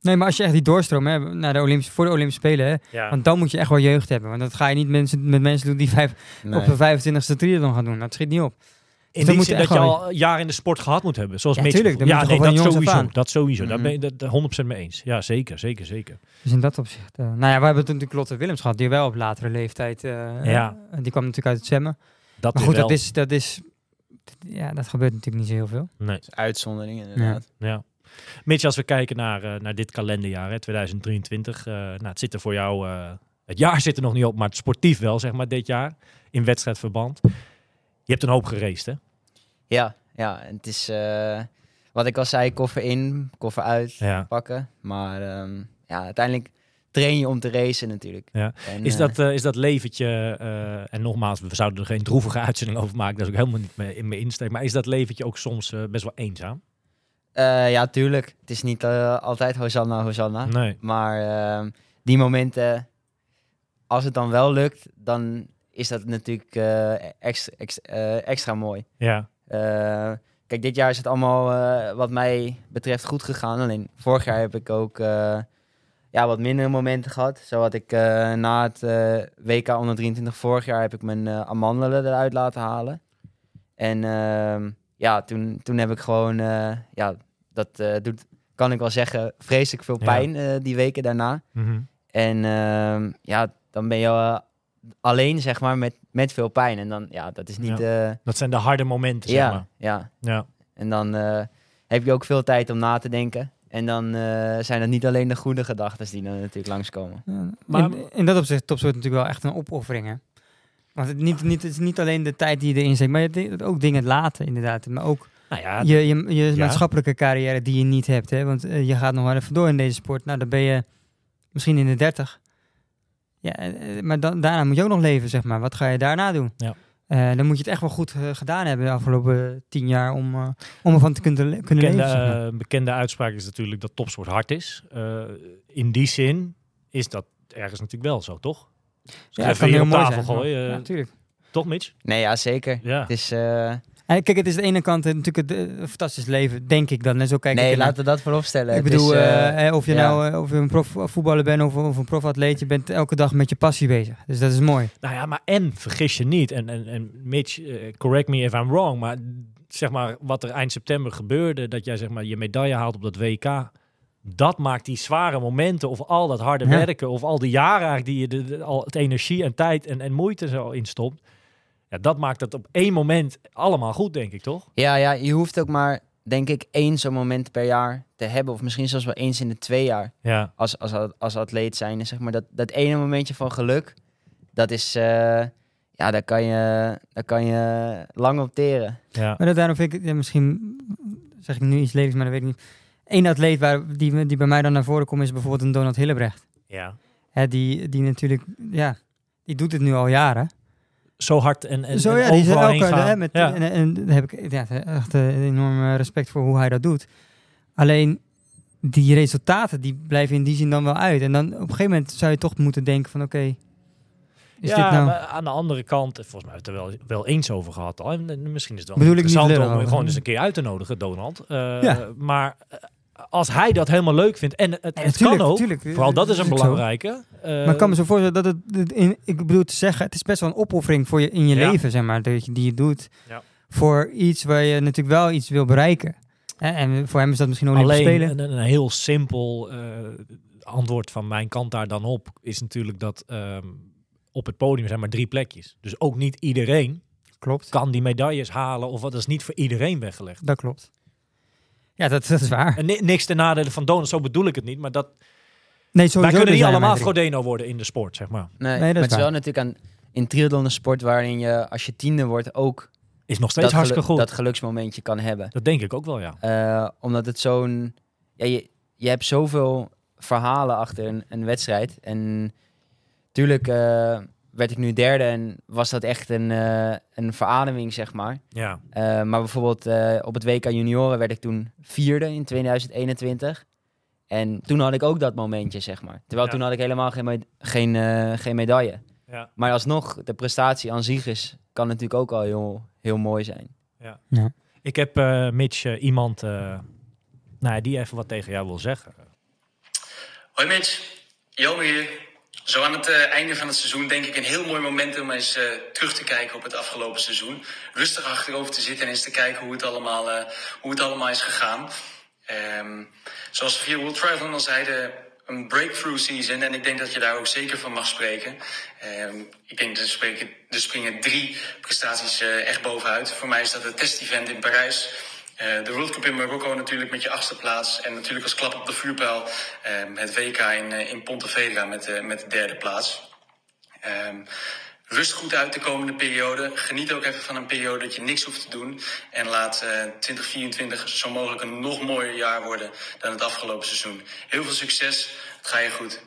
Nee, maar als je echt die doorstroom hebt naar de Olympische, voor de Olympische Spelen, hè, ja. want dan moet je echt wel jeugd hebben. Want dat ga je niet mensen, met mensen doen die vijf, Nee. op de 25e triathlon gaan doen. Dat schiet niet op. In dan die moet zin je dat je al jaren in de sport gehad moet hebben. Zoals Ja, Mitch tuurlijk, bijvoorbeeld. dat moet je ja, nee, dat sowieso. Dat sowieso. Daar Mhm. ben ik dat- 100% mee eens. Ja, zeker, zeker, zeker. Dus in dat opzicht. eh, nou ja, we hebben toen natuurlijk Lotte Willems gehad, die wel op latere leeftijd. eh, Ja. eh, die kwam natuurlijk uit het zwemmen. Dat Maar goed, dat is, dat is. Ja, dat gebeurt natuurlijk niet zo heel veel. Nee, Uitzondering inderdaad. ja. Mitch, als we kijken naar, eh, naar dit kalenderjaar, hè, 2023. eh, nou, het zit er voor jou... eh, het jaar zit er nog niet op, maar het sportief wel, zeg maar, dit jaar. In wedstrijdverband. Je hebt een hoop geraced, hè? Ja, ja. Het is wat ik al zei, koffer in, koffer uit Ja. pakken. Maar ehm, ja, uiteindelijk train je om te racen natuurlijk. Ja. En, Is dat, is dat leventje, en nogmaals, we zouden er geen droevige [laughs] uitzending over maken, dat is ook helemaal niet in mijn insteek, maar is dat leventje ook soms best wel eenzaam? Eh, ja, tuurlijk. Het is niet eh, altijd Hosanna, Hosanna. Nee. Maar ehm, die momenten, als het dan wel lukt, dan is dat natuurlijk eh, extra, extra, extra mooi. Ja, kijk, dit jaar is het allemaal wat mij betreft goed gegaan. Alleen vorig jaar heb ik ook ja, wat mindere momenten gehad. Zo had ik na het WK onder 23 vorig jaar heb ik mijn amandelen eruit laten halen. En ehm, ja, toen, toen heb ik gewoon, ja, dat eh, doet, kan ik wel zeggen, vreselijk veel Ja. pijn eh, die weken daarna. Mhm. En ehm, ja, dan ben je eh, alleen, zeg maar, met, met veel pijn. En dan, ja, dat is niet... eh, dat zijn de harde momenten, zeg ja, maar. ja, Ja. en dan eh, heb je ook veel tijd om na te denken. En dan eh, zijn het niet alleen de goede gedachten die dan natuurlijk langskomen. Ja, Maar- in, in dat opzicht topsport natuurlijk wel echt een opoffering. Hè? Want het, niet, niet, het is niet alleen de tijd die je erin zet, maar je hebt ook dingen laten inderdaad. Maar ook Nou ja, je, je, je ja. maatschappelijke carrière die je niet hebt. Hè? Want eh, je gaat nog wel even door in deze sport. Nou, dan ben je misschien in de 30. Ja, eh, maar dan, daarna moet je ook nog leven, zeg maar. Wat ga je daarna doen? Ja. Eh, dan moet je het echt wel goed eh, gedaan hebben de afgelopen tien jaar om, eh, om ervan te kunnen, le- kunnen bekende, leven. zeg maar. eh, bekende uitspraak is natuurlijk dat topsport hard is. Eh, in die zin is dat ergens natuurlijk wel zo, toch? Dus Ja, even kan hier heel op mooi tafel zijn. gooien. Ja, eh, natuurlijk. toch, Mitch? Nee, ja, zeker. Ja. Het is... eh, En kijk, het is aan de ene kant eh, natuurlijk het, eh, een fantastisch leven, denk ik dan. En zo kijk ik nee, laten we dat voorop stellen. Ik bedoel, is, of je ja. nou of je een profvoetballer bent of, of een profatleet, je bent elke dag met je passie bezig. Dus dat is mooi. Nou ja, maar en vergis je niet. En, en, en Mitch, correct me if I'm wrong. Maar zeg maar wat er eind september gebeurde. Dat jij zeg maar je medaille haalt op dat WK. Dat maakt die zware momenten of al dat harde Ja. werken. Of al die jaren eigenlijk die je de, de- al het energie en tijd en, en moeite zo instopt. Ja, dat maakt het op één moment allemaal goed, denk ik, toch? ja, ja, je hoeft ook maar, denk ik, één zo'n moment per jaar te hebben. Of misschien zelfs wel eens in de twee jaar. Ja, Als, als, als atleet zijn. Zeg maar, dat, dat ene momentje van geluk, dat is... eh, ja, daar kan, je, daar kan je lang op teren. ja. Maar dat, daarom vind ik, ja, misschien zeg ik nu iets lelijks, maar dat weet ik niet. Eén atleet waar, die, die bij mij dan naar voren komt is bijvoorbeeld een Donald Hillebrecht. ja. Hè, die, die natuurlijk, ja, die doet het nu al jaren. Zo hard en, en, Zo en ja, die elke, gaan. hè, met, ja. en, en daar heb ik ja, echt eh, enorm respect voor hoe hij dat doet. Alleen die resultaten die blijven in die zin dan wel uit. En dan op een gegeven moment zou je toch moeten denken van oké, is ja, dit nou... maar aan de andere kant, volgens mij hebben we het er wel, wel eens over gehad al. En, en misschien is het wel Bedoel interessant om gewoon eens een keer uit te nodigen, Donald. Eh, Ja. Maar eh, als hij dat helemaal leuk vindt en het, het tuurlijk, kan ook, tuurlijk. vooral dat is een ook belangrijke. eh, Maar ik kan me zo voorstellen dat het, in, ik bedoel te zeggen, het is best wel een opoffering voor je in je Ja. leven, zeg maar, dat je, die je doet Ja. voor iets waar je natuurlijk wel iets wil bereiken. En, en voor hem is dat misschien Olympische Alleen Spelen. een, een heel simpel eh, antwoord van mijn kant daar dan op is natuurlijk dat ehm, op het podium zijn maar drie plekjes. Dus ook niet iedereen Klopt. kan die medailles halen of wat dat is niet voor iedereen weggelegd. Dat klopt. Ja, dat, dat is waar. En ni- niks ten nadele van Donald, zo bedoel ik het niet, maar dat Nee, wij sowieso kunnen niet allemaal. Frodeno worden in de sport, zeg maar. Nee, dat is het is waar. wel natuurlijk aan in triathlon een sport waarin je als je tiende wordt ook Is nog steeds dat, hartstikke goed. dat geluksmomentje kan hebben. dat denk ik ook wel, ja. Eh, omdat het zo'n... Ja, je, je hebt zoveel verhalen achter een, een wedstrijd. En tuurlijk eh, werd ik nu derde en was dat echt een, eh, een verademing, zeg maar. ja. Eh, maar bijvoorbeeld eh, op het WK junioren werd ik toen vierde in 2021. En toen had ik ook dat momentje, zeg maar. Terwijl Ja. toen had ik helemaal geen, me- geen, eh, geen medaille. Ja. Maar alsnog, de prestatie aan zich is, kan natuurlijk ook al heel, heel mooi zijn. Ik heb, eh, Mitch, iemand eh, nou ja, die even wat tegen jou wil zeggen. Hoi Mitch, Jelmer hier. Zo aan het eh, einde van het seizoen denk ik een heel mooi moment om eens eh, terug te kijken op het afgelopen seizoen. Rustig achterover te zitten en eens te kijken hoe het allemaal, eh, hoe het allemaal is gegaan. Ehm, zoals via World Triathlon al zeiden, een breakthrough season. En ik denk dat je daar ook zeker van mag spreken. Ehm, ik denk dat er, springen drie prestaties echt bovenuit. Voor mij is dat het test-event in Parijs. Eh, de World Cup in Marokko natuurlijk met je achtste plaats. En natuurlijk als klap op de vuurpijl ehm, het WK in, eh, in Pontevedra met, de met de derde plaats. Ehm, rust goed uit de komende periode. Geniet ook even van een periode dat je niks hoeft te doen. En laat eh, 2024 zo mogelijk een nog mooier jaar worden dan het afgelopen seizoen. Heel veel succes. Het gaat je goed.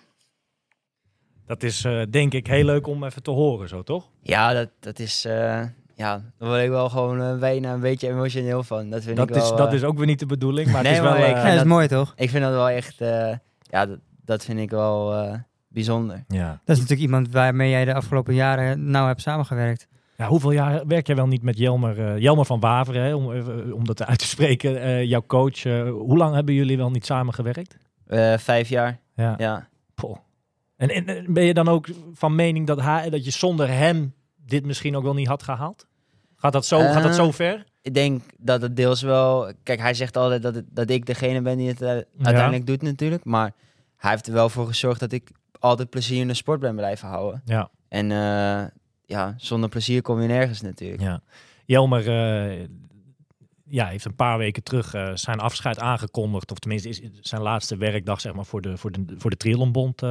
Dat is eh, denk ik heel leuk om even te horen, zo toch? Ja, dat, dat is... eh, ja, daar word ik wel gewoon eh, bijna een beetje emotioneel van. Dat vind Dat ik is, wel... dat eh, is ook weer niet de bedoeling, maar Nee, het is wel... maar ik- eh, Ja, dat is mooi toch? Ik vind dat wel echt... eh, ja, dat, dat vind ik wel eh, bijzonder. ja. Dat is natuurlijk iemand waarmee jij de afgelopen jaren nauw hebt samengewerkt. Ja, hoeveel jaar werk jij wel niet met Jelmer, eh, Jelmer van Waveren, hè, om, om dat uit te spreken, eh, jouw coach. hoe lang hebben jullie wel niet samengewerkt? Eh, vijf jaar, Ja. ja. En, en ben je dan ook van mening dat, hij, dat je zonder hem dit misschien ook wel niet had gehaald? Gaat dat zo, gaat dat zo ver? Ik denk dat het deels wel... Kijk, hij zegt altijd dat, het, dat ik degene ben die het eh, uiteindelijk doet natuurlijk. Maar hij heeft er wel voor gezorgd dat ik altijd plezier in de sport ben blijven houden. Ja. En eh, ja, zonder plezier kom je nergens natuurlijk. Ja. Jelmer eh, ja, heeft een paar weken terug zijn afscheid aangekondigd. Of tenminste, is zijn laatste werkdag zeg maar, voor de, voor de, voor de Triathlonbond.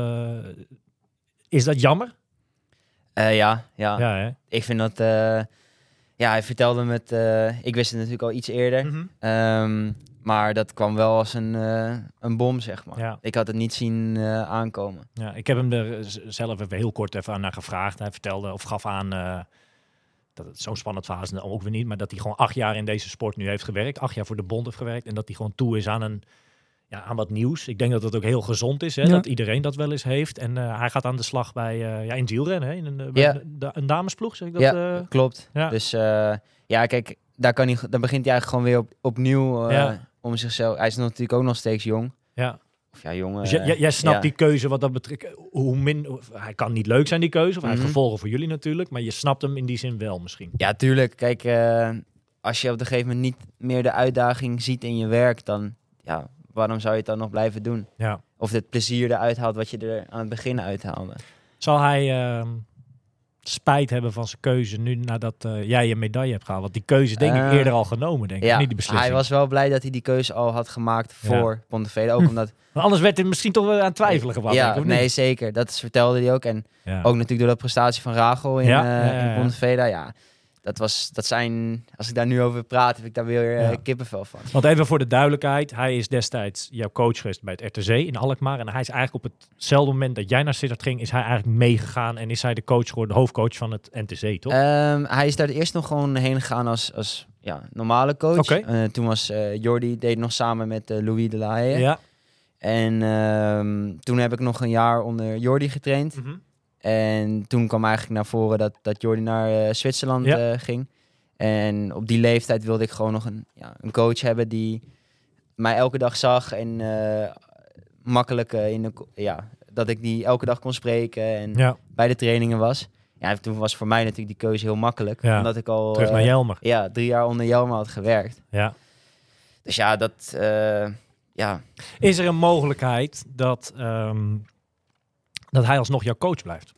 is dat jammer? Ja, ja, Ja, hè? ik vind dat... ja, hij vertelde met... eh, ik wist het natuurlijk al iets eerder. Mhm. Ehm, maar dat kwam wel als een, eh, een bom, zeg maar. Ja. Ik had het niet zien eh, aankomen. Ja, ik heb hem er zelf even heel kort even aan naar gevraagd. Hij vertelde of gaf aan dat het zo'n spannend verhaal is, ook weer niet, maar dat hij gewoon acht jaar in deze sport nu heeft gewerkt, acht jaar voor de bond heeft gewerkt en dat hij gewoon toe is aan een ja, aan wat nieuws. Ik denk dat dat ook heel gezond is, hè, Ja. dat iedereen dat wel eens heeft. En eh, hij gaat aan de slag bij eh, ja, in het wielrennen, hè, in een, eh, Ja. een, da- een damesploeg, zeg ik dat? Ja, klopt. ja. Dus eh, ja, kijk, daar kan hij, dan begint hij eigenlijk gewoon weer op, opnieuw eh, Ja. om zichzelf. Hij is natuurlijk ook nog steeds jong. ja. Of ja, jong. Dus jij- snapt ja. die keuze wat dat betreft. Hoe min, of- hij kan niet leuk zijn, die keuze. Of hij heeft Mhm. gevolgen voor jullie natuurlijk. Maar je snapt hem in die zin wel misschien. Ja, tuurlijk. Kijk, eh, als je op een gegeven moment niet meer de uitdaging ziet in je werk, dan ja, waarom zou je het dan nog blijven doen? Ja. Of het plezier eruit haalt wat je er aan het begin uithaalde. Zal hij ehm, spijt hebben van zijn keuze nu nadat eh, jij je medaille hebt gehaald? Want die keuze denk ik Eh, eerder al genomen, denk ik. Ja, Niet die beslissing. hij was wel blij dat hij die keuze al had gemaakt voor Pontevedra. Ook omdat, [laughs] Maar anders werd hij misschien toch wel aan twijfelen gebracht. ja, ik, nee, zeker. Dat is- vertelde hij ook. En Ja. ook natuurlijk door de prestatie van Rachel in, Ja, eh, ja, ja, in ja. Pontevedra. Ja, dat, was, dat zijn, als ik daar nu over praat, heb ik daar weer eh, Ja. kippenvel van. Want even voor de duidelijkheid. Hij is destijds jouw coach geweest bij het RTC in Alkmaar. En hij is eigenlijk op hetzelfde moment dat jij naar Sittard ging, is hij eigenlijk meegegaan. En is hij de coach geworden, de hoofdcoach van het NTC, toch? Ehm, hij is daar eerst nog gewoon heen gegaan als, als ja, normale coach. Oké. Eh, toen was eh Jordi, deed nog samen met Louis de la Haye. ja. En ehm, toen heb ik nog een jaar onder Jordi getraind. Mhm. En toen kwam eigenlijk naar voren dat, dat Jordi naar eh, Zwitserland Ja. eh, ging. En op die leeftijd wilde ik gewoon nog een, ja, een coach hebben die mij elke dag zag en eh, makkelijk in de, ja, dat ik die elke dag kon spreken en Ja, bij de trainingen was. Ja, toen was voor mij natuurlijk die keuze heel makkelijk. Ja, Omdat ik al terug naar Jelmer. ja, drie jaar onder Jelmer had gewerkt. Ja. Dus ja, dat, ja, Is er een mogelijkheid dat, ehm, dat hij alsnog jouw coach blijft?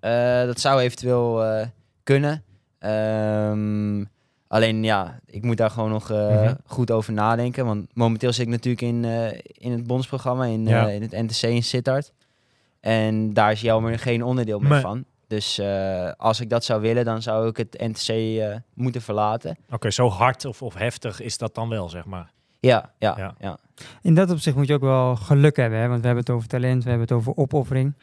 Eh, dat zou eventueel eh, kunnen. Ehm, alleen ja, ik moet daar gewoon nog eh, Mhm. goed over nadenken. Want momenteel zit ik natuurlijk in, eh, in het bondsprogramma, in, eh, Ja. in het NTC in Sittard. En daar is Jelmer geen onderdeel meer Nee. van. Dus eh, als ik dat zou willen, dan zou ik het NTC eh, moeten verlaten. Oké, zo hard of, of heftig is dat dan wel, zeg maar. Ja, ja, Ja. ja. In dat opzicht moet je ook wel geluk hebben, hè? want we hebben het over talent, we hebben het over opoffering.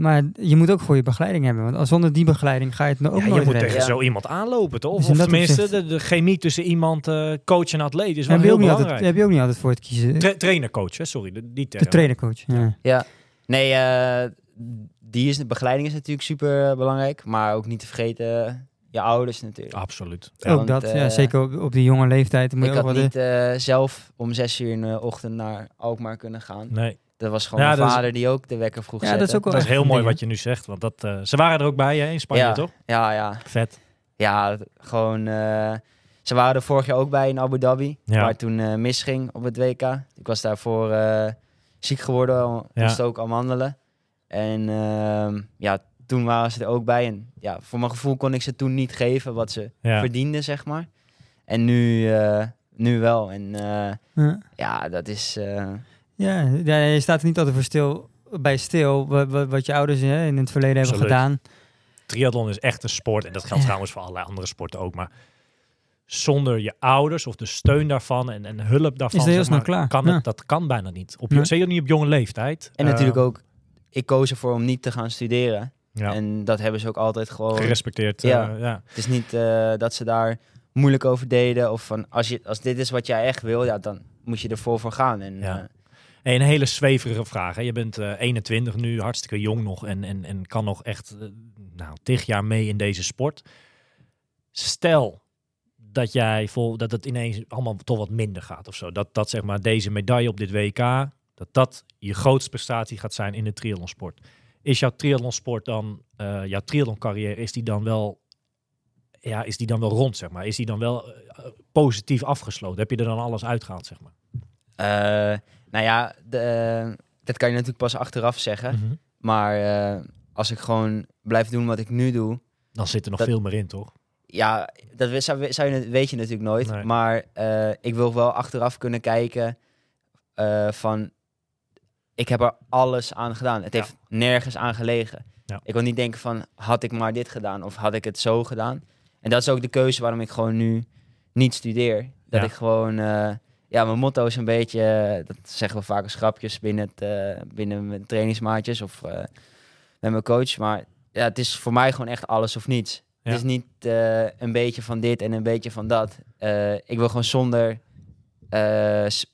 Maar je moet ook goede begeleiding hebben, want als- zonder die begeleiding ga je het nou ook Ja, je nooit moet redden. tegen Ja. zo iemand aanlopen, toch? Dus of tenminste, opzicht- de, de chemie tussen iemand, eh, coach en atleet is wel heb, je heel ook niet belangrijk. altijd, heb je ook niet altijd voor het kiezen. Tra- trainercoach, hè? sorry, de, die de trainercoach. Ja. Ja, nee, eh, die is, de begeleiding is natuurlijk super eh, belangrijk. Maar ook niet te vergeten je ouders natuurlijk. Absoluut. Ja, ook want, dat, ja, zeker op, op die jonge leeftijd. Moet Ik je ook had niet eh, zelf om zes uur in de ochtend naar Alkmaar kunnen gaan. Nee, Dat was gewoon Ja, mijn dat is- vader die ook de wekker vroeg Ja, zette. dat is ook wel dat is heel mooi ding, wat je nu zegt. Want dat, eh, ze waren er ook bij hè, in Spanje, ja, toch? Ja, ja. Vet. Ja, gewoon... eh, ze waren er vorig jaar ook bij in Abu Dhabi. Ja. Waar toen eh misging op het WK. Ik was daarvoor eh, ziek geworden, Ja. moest ook amandelen. En ehm, ja, toen waren ze er ook bij. En ja, voor mijn gevoel kon ik ze toen niet geven wat ze Ja. verdienden, zeg maar. En nu, eh, nu wel. En eh, Ja. ja, dat is... eh, Ja, ja, je staat er niet altijd voor stil, bij stil wat, wat, wat je ouders hè, in het verleden hebben Absoluut. gedaan. Triathlon is echt een sport. En dat geldt Ja. trouwens voor allerlei andere sporten ook. Maar zonder je ouders of de steun daarvan en, en hulp daarvan, Is het heel zeg maar, snel klaar. Kan Ja. het, dat kan bijna niet. Op je, Nee. Zeker niet op jonge leeftijd. En Eh, natuurlijk ook, ik koos ervoor om niet te gaan studeren. ja, En dat hebben ze ook altijd gewoon. gerespecteerd. Ja. eh, ja. Het is niet eh, dat ze daar moeilijk over deden. Of van als, je, als dit is wat jij echt wil, ja, dan moet je ervoor voor gaan. En, Ja. Een hele zweverige vraag. Hè. Je bent eh, 21 nu, hartstikke jong nog en, en, en kan nog echt eh, nou, tig jaar mee in deze sport. Stel dat jij vol, dat het ineens allemaal toch wat minder gaat of zo. Dat, dat zeg maar deze medaille op dit WK, dat dat je grootste prestatie gaat zijn in de triathlonsport. Is jouw triathlonsport dan, eh jouw triathloncarrière, is die dan wel, ja, is die dan wel rond zeg maar? Is die dan wel positief afgesloten? Heb je er dan alles uitgehaald zeg maar? Nou ja, de, eh, dat kan je natuurlijk pas achteraf zeggen. Mhm. Maar eh, als ik gewoon blijf doen wat ik nu doe, Dan zit er nog Dat- veel meer in, toch? ja, dat zou, zou je, weet je natuurlijk nooit. Nee. Maar eh, ik wil wel achteraf kunnen kijken eh, van... Ik heb er alles aan gedaan. Het Ja. heeft nergens aan gelegen. Ja. Ik wil niet denken van, had ik maar dit gedaan of had ik het zo gedaan. En dat is ook de keuze waarom ik gewoon nu niet studeer. Dat Ja. ik gewoon... ja, mijn motto is een beetje... eh, dat zeggen we vaak als grapjes binnen, het, eh, binnen mijn trainingsmaatjes of eh, met mijn coach. Maar ja, het is voor mij gewoon echt alles of niets. Ja. Het is niet een beetje van dit en een beetje van dat. Ik wil gewoon zonder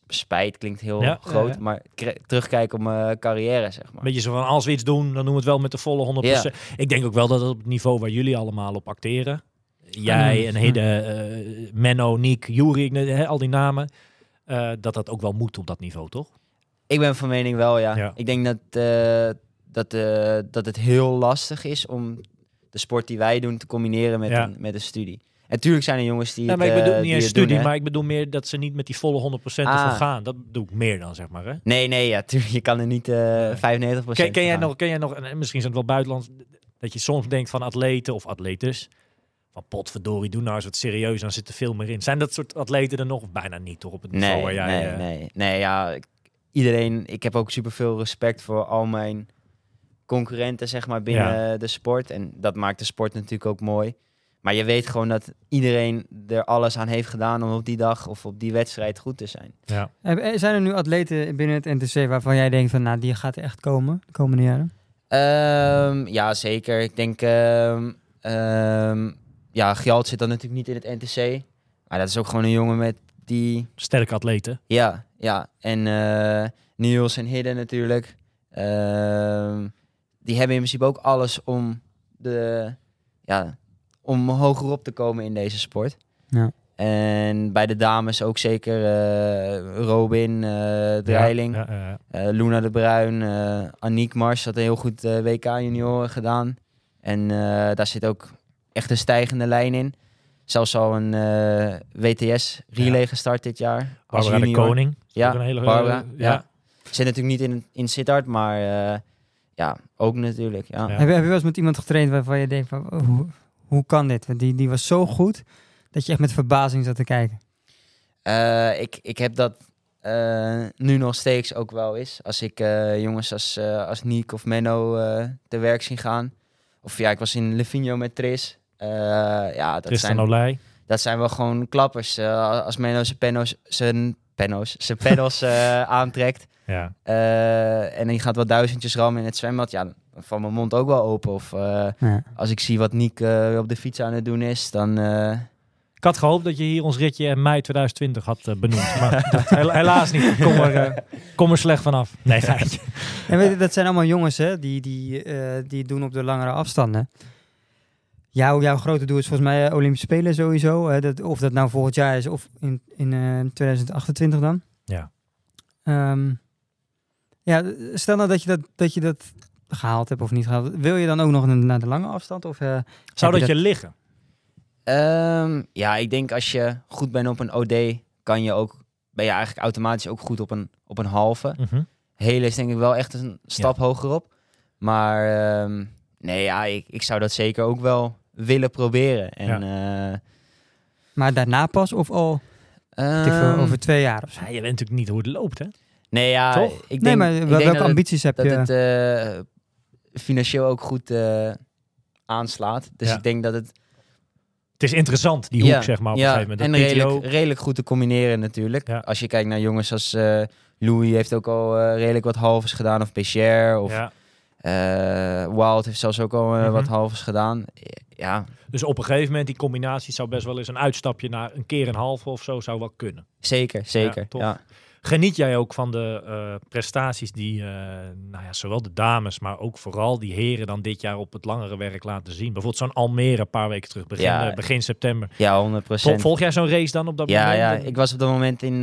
spijt, klinkt heel Ja, groot, ja, maar terugkijken op mijn carrière, zeg maar. Beetje zo van, als we iets doen, dan doen we het wel met de volle 100%. Ik denk ook wel dat het op het niveau waar jullie allemaal op acteren. Jij en Hidde, eh, Menno, Niek, Juri, al die namen. Eh, dat dat ook wel moet op dat niveau, toch? Ik ben van mening wel, ja. Ja. Ik denk dat, eh, dat, eh, dat het heel lastig is om de sport die wij doen te combineren met, Ja. een, met een studie. En natuurlijk zijn er jongens die Ja, het, maar ik bedoel niet een studie, doen, maar ik bedoel meer dat ze niet met die volle 100% Ah. ervan gaan. Dat doe ik meer dan, zeg maar. Hè? Nee, nee, ja, tuurlijk, je kan er niet eh 95% Ken, ken, jij nog, ken jij nog, en misschien zijn het wel buitenlands, dat je soms denkt van atleten of atletes, van potverdorie, doe nou eens wat serieus, dan zit er veel meer in. Zijn dat soort atleten er nog? Of Bijna niet, toch? Op het niveau Nee, waar jij... nee, eh, nee, nee, ja, ik- iedereen, ik heb ook superveel respect voor al mijn concurrenten, zeg maar, binnen de sport. En dat maakt de sport natuurlijk ook mooi. Maar je weet gewoon dat iedereen er alles aan heeft gedaan om op die dag of op die wedstrijd goed te zijn. Ja. Eh, Zijn er nu atleten binnen het NTC waarvan jij denkt van, nou, die gaat echt komen de komende jaren? Ehm, ja, zeker. Ik denk, ehm ehm, ja, Gjalt zit dan natuurlijk niet in het NTC. Maar dat is ook gewoon een jongen met die Sterke atleten. Ja, ja. En eh, Niels en Hidden natuurlijk. Ehm, die hebben in principe ook alles om, de, ja, om hoger op te komen in deze sport. Ja. En bij de dames ook zeker eh, Robin, eh Dreiling, Ja, ja, ja. eh, Luna de Bruin, eh Aniek Mars had een heel goed WK junioren gedaan. En eh, daar zit ook echt een stijgende lijn in. Zelfs al een eh, WTS relay gestart dit jaar. Als Barbara de. Koning. Ja, ook een hele, Barbara, ja. ja. Zit natuurlijk niet in, in Sittard, maar eh, ja, ook natuurlijk. Ja. Ja. Heb, je, heb je wel eens met iemand getraind waarvan je denkt van, oh, hoe, hoe kan dit? Want die, die was zo goed dat je echt met verbazing zat te kijken. Eh, ik, ik heb dat eh, nu nog steeds ook wel eens. Als ik eh, jongens als, eh als Niek of Menno eh, te werk zie gaan. Of ja, ik was in Levinho met Tris. Eh, ja, dat Tristan zijn, Olij. dat zijn wel gewoon klappers. Eh, als Menno zijn penno's, zijn penno's, zijn pedals [laughs] eh, aantrekt. Ja. eh, en die gaat wat duizendjes rammen in het zwembad. Ja, dan valt mijn mond ook wel open. Of eh, Ja. als ik zie wat Niek eh, op de fiets aan het doen is, dan... eh, Ik had gehoopt dat je hier ons ritje in mei 2020 had benoemd. Maar [laughs] dat, hel- helaas niet. Ik Kom er, eh, kom er slecht vanaf. Nee, [laughs] geintje. En weet je, dat zijn allemaal jongens hè, die, die, eh, die doen op de langere afstanden. Jouw, jouw grote doel is volgens mij eh, Olympische Spelen sowieso. Hè, dat, of dat nou volgend jaar is of in, in eh, 2028 dan. Ja. Ehm, ja, stel nou dat je dat, dat je dat gehaald hebt of niet gehaald. Wil je dan ook nog naar de lange afstand? Of, eh, Zou dat je je liggen? Ehm, ja, ik denk als je goed bent op een OD, kan je ook, ben je eigenlijk automatisch ook goed op een, op een halve. Mhm. Hele is denk ik wel echt een stap hoger op. Maar ehm, nee, ja, ik, ik zou dat zeker ook wel willen proberen. En, eh, Maar daarna pas of al ehm, over twee jaar of zo? Ja, je weet natuurlijk niet hoe het loopt, hè? nee, ja, Toch? ik denk, nee, maar ik denk welke dat het- ambities heb dat je? het eh, financieel ook goed eh, aanslaat. Dus Ja. ik denk dat het Het is interessant, die hoek, Ja, zeg maar, op ja, een gegeven en moment. Dat redelijk, PTO, redelijk goed te combineren natuurlijk. Ja. Als je kijkt naar jongens als eh, Louis heeft ook al redelijk wat halves gedaan. Of Becher. Of ja. eh, Wild heeft zelfs ook al Mhm. wat halves gedaan. Ja, Dus op een gegeven moment, die combinatie zou best wel eens een uitstapje naar een keer een halve of zo zou wel kunnen. zeker, zeker. Ja, Geniet jij ook van de eh, prestaties die, eh, nou ja, zowel de dames, maar ook vooral die heren dan dit jaar op het langere werk laten zien? Bijvoorbeeld zo'n Almere een paar weken terug, begin, Ja. eh, begin september. ja 100 Vol- volg jij zo'n race dan op dat Ja, moment? ja, ik was op dat moment in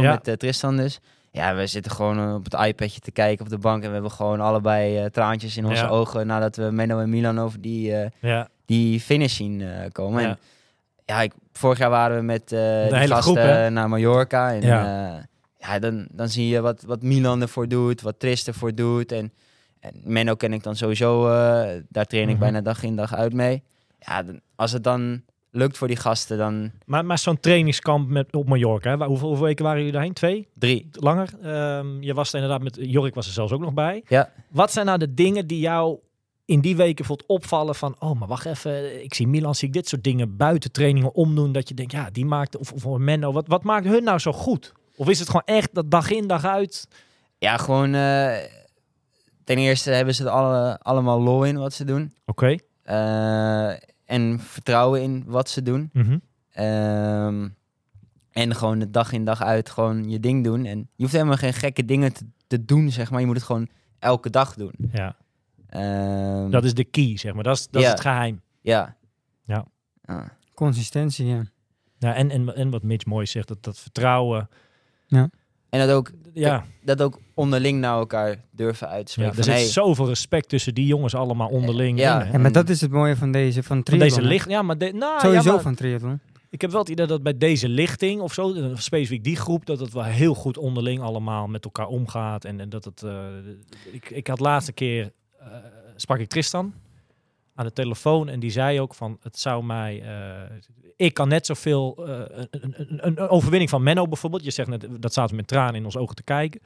Ja. met Tristan dus. Ja, we zitten gewoon eh, op het iPadje te kijken op de bank. En we hebben gewoon allebei eh, traantjes in onze Ja. ogen nadat we Menno en Milan over die, eh, ja. die finish zien komen. Ja. En ja, ik, vorig jaar waren we met De gasten groep, naar Mallorca. En Ja. ja, dan, dan zie je wat, wat Milan ervoor doet, wat Tristan ervoor doet. En, en Menno ken ik dan sowieso, daar train ik Mhm. bijna dag in dag uit mee. Ja, dan, als het dan lukt voor die gasten, dan Maar, maar zo'n trainingskamp met, op Mallorca, hè? Hoeveel, hoeveel weken waren jullie daarheen? Twee? drie. Langer? Ehm, je was er inderdaad met, Jorik was er zelfs ook nog bij. Ja. Wat zijn nou de dingen die jou in die weken bijvoorbeeld opvallen van, oh, maar wacht even, ik zie Milan, zie ik dit soort dingen buiten trainingen omdoen, dat je denkt, ja, die maakt, of, of Menno, wat, wat maakt hun nou zo goed? Of is het gewoon echt dat dag in, dag uit? Ja, gewoon eh, ten eerste hebben ze er alle, allemaal lol in wat ze doen. Oké. Eh, en vertrouwen in wat ze doen. Mhm. Ehm, en gewoon de dag in dag uit gewoon je ding doen. En je hoeft helemaal geen gekke dingen te, te doen, zeg maar. Je moet het gewoon elke dag doen. Ja, Ehm, dat is de key, zeg maar. Dat is, dat is Ja. het geheim. Ja. Ja. Ah. Consistentie, ja. Ja, en, en, en wat Mitch mooi zegt, dat, dat vertrouwen. En dat ook, Ja, dat ook onderling naar elkaar durven uit te ja er van, zit hey, zoveel respect tussen die jongens allemaal onderling. Ja. in? Ja, maar En- dat is het mooie van deze, van Van triathlon. deze hè? licht, ja, maar de, nou, Sowieso ja, maar van triathlon. ik heb wel het idee dat bij deze lichting of zo, eh, specifiek die groep, dat het wel heel goed onderling allemaal met elkaar omgaat en, en dat het. eh, ik, ik had laatste keer eh, sprak ik Tristan aan de telefoon en die zei ook van het zou mij, eh, ik kan net zoveel eh, een, een, een, overwinning van Menno bijvoorbeeld. Je zegt net dat zaten met tranen in ons ogen te kijken.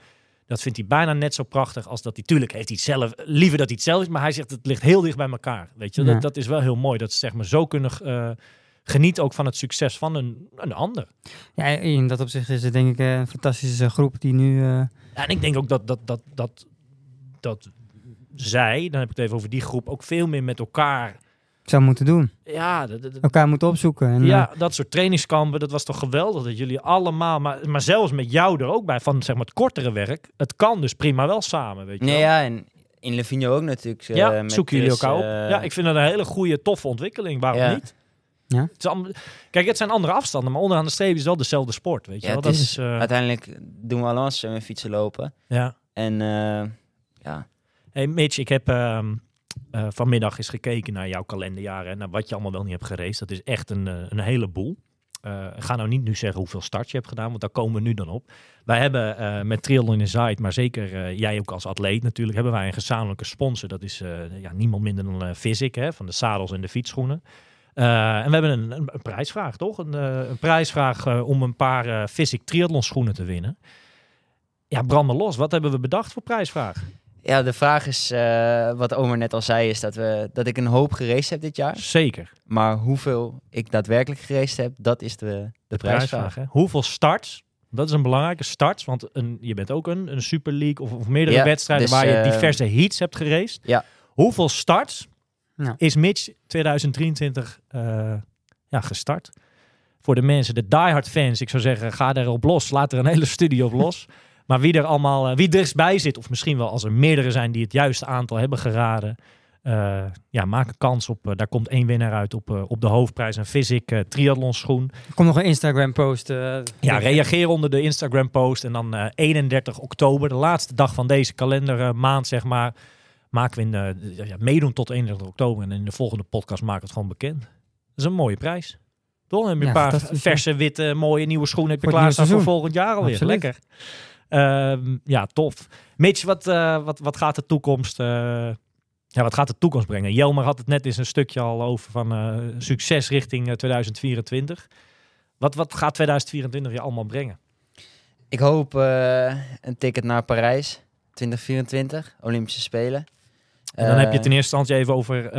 Dat vindt hij bijna net zo prachtig als dat hij. Tuurlijk heeft hij het zelf liever dat hij het zelf is, maar hij zegt het ligt heel dicht bij elkaar. Weet je, Ja. dat, dat is wel heel mooi. Dat ze zeg maar zo kunnen eh, genieten ook van het succes van een, een ander. Ja, in dat opzicht is het denk ik een fantastische groep die nu... Ja, en ik denk ook dat, dat, dat, dat, dat zij, dan heb ik het even over die groep, ook veel meer met elkaar. zou moeten doen. Ja, Elkaar moeten opzoeken. En, ja, eh, dat soort trainingskampen, dat was toch geweldig dat jullie allemaal, maar, maar zelfs met jou er ook bij, van zeg maar het kortere werk, het kan dus prima wel samen, weet je Nee, wel. ja, en in Levinho ook natuurlijk. eh, ja, met zoeken jullie Chris, elkaar op. eh, ja, ik vind dat een hele goede, toffe ontwikkeling. Waarom ja. niet? Ja. Het is allemaal- Kijk, het zijn andere afstanden, maar onderaan de streep is het wel dezelfde sport, weet je Ja, wel. Dat is, is, eh, Uiteindelijk doen we allemaal zo met fietsen lopen. ja. En eh, ja, Hey Mitch, ik heb ehm, eh, vanmiddag eens gekeken naar jouw kalenderjaren en naar wat je allemaal wel niet hebt geraced. Dat is echt een, eh, een heleboel. Ik ga nou niet nu zeggen hoeveel starts je hebt gedaan, want daar komen we nu dan op. Wij hebben met Triathlon Inside, maar zeker jij ook als atleet natuurlijk, hebben wij een gezamenlijke sponsor. Dat is ja, niemand minder dan uh, Physic, hè, van de zadels en de fietsschoenen. En we hebben een, een, prijsvraag, toch? Een, een prijsvraag om een paar Physic triathlon schoenen te winnen. Ja, brand los. Wat hebben we bedacht voor prijsvraag? Ja de vraag is, eh, wat Omer net al zei, is dat, we, dat ik een hoop geraced heb dit jaar. Zeker. Maar hoeveel ik daadwerkelijk geraced heb, dat is de, de, prijsvraag. hè? Hoeveel starts? Dat is een belangrijke starts, want een, je bent ook een, een Super League of, of meerdere Ja, wedstrijden dus, waar je eh, diverse heats hebt geraced. Ja. Hoeveel starts Ja. is Mitch 2023 eh, ja, gestart? Voor de mensen, de diehard fans, ik zou zeggen, ga erop los. Laat er een hele studie op los. [laughs] Maar wie er allemaal, eh, wie dichtstbij zit, of misschien wel als er meerdere zijn die het juiste aantal hebben geraden, eh, ja, maak een kans op. eh, daar komt één winnaar uit op, op de hoofdprijs, een Physic triathlon schoen. Er komt nog een Instagram post. Ja, reageer onder de Instagram post en dan eh, 31 oktober, de laatste dag van deze kalendermaand, zeg maar, maken we in ja, meedoen tot 31 oktober en in de volgende podcast maken we het gewoon bekend. Dat is een mooie prijs. Toch? Dan heb je Ja, een paar verse, witte, mooie nieuwe schoenen heb je nieuwe klaarstaan voor volgend jaar alweer. Absoluut. Lekker. Ehm, ja, tof. Mitch, wat, eh, wat, wat gaat de toekomst... eh, ja, wat gaat de toekomst brengen? Jelmer had het net eens een stukje al over van eh, succes richting eh, 2024. Wat, wat gaat 2024 je allemaal brengen? Ik hoop een ticket naar Parijs 2024, Olympische Spelen. En dan heb je ten eerste instantie even over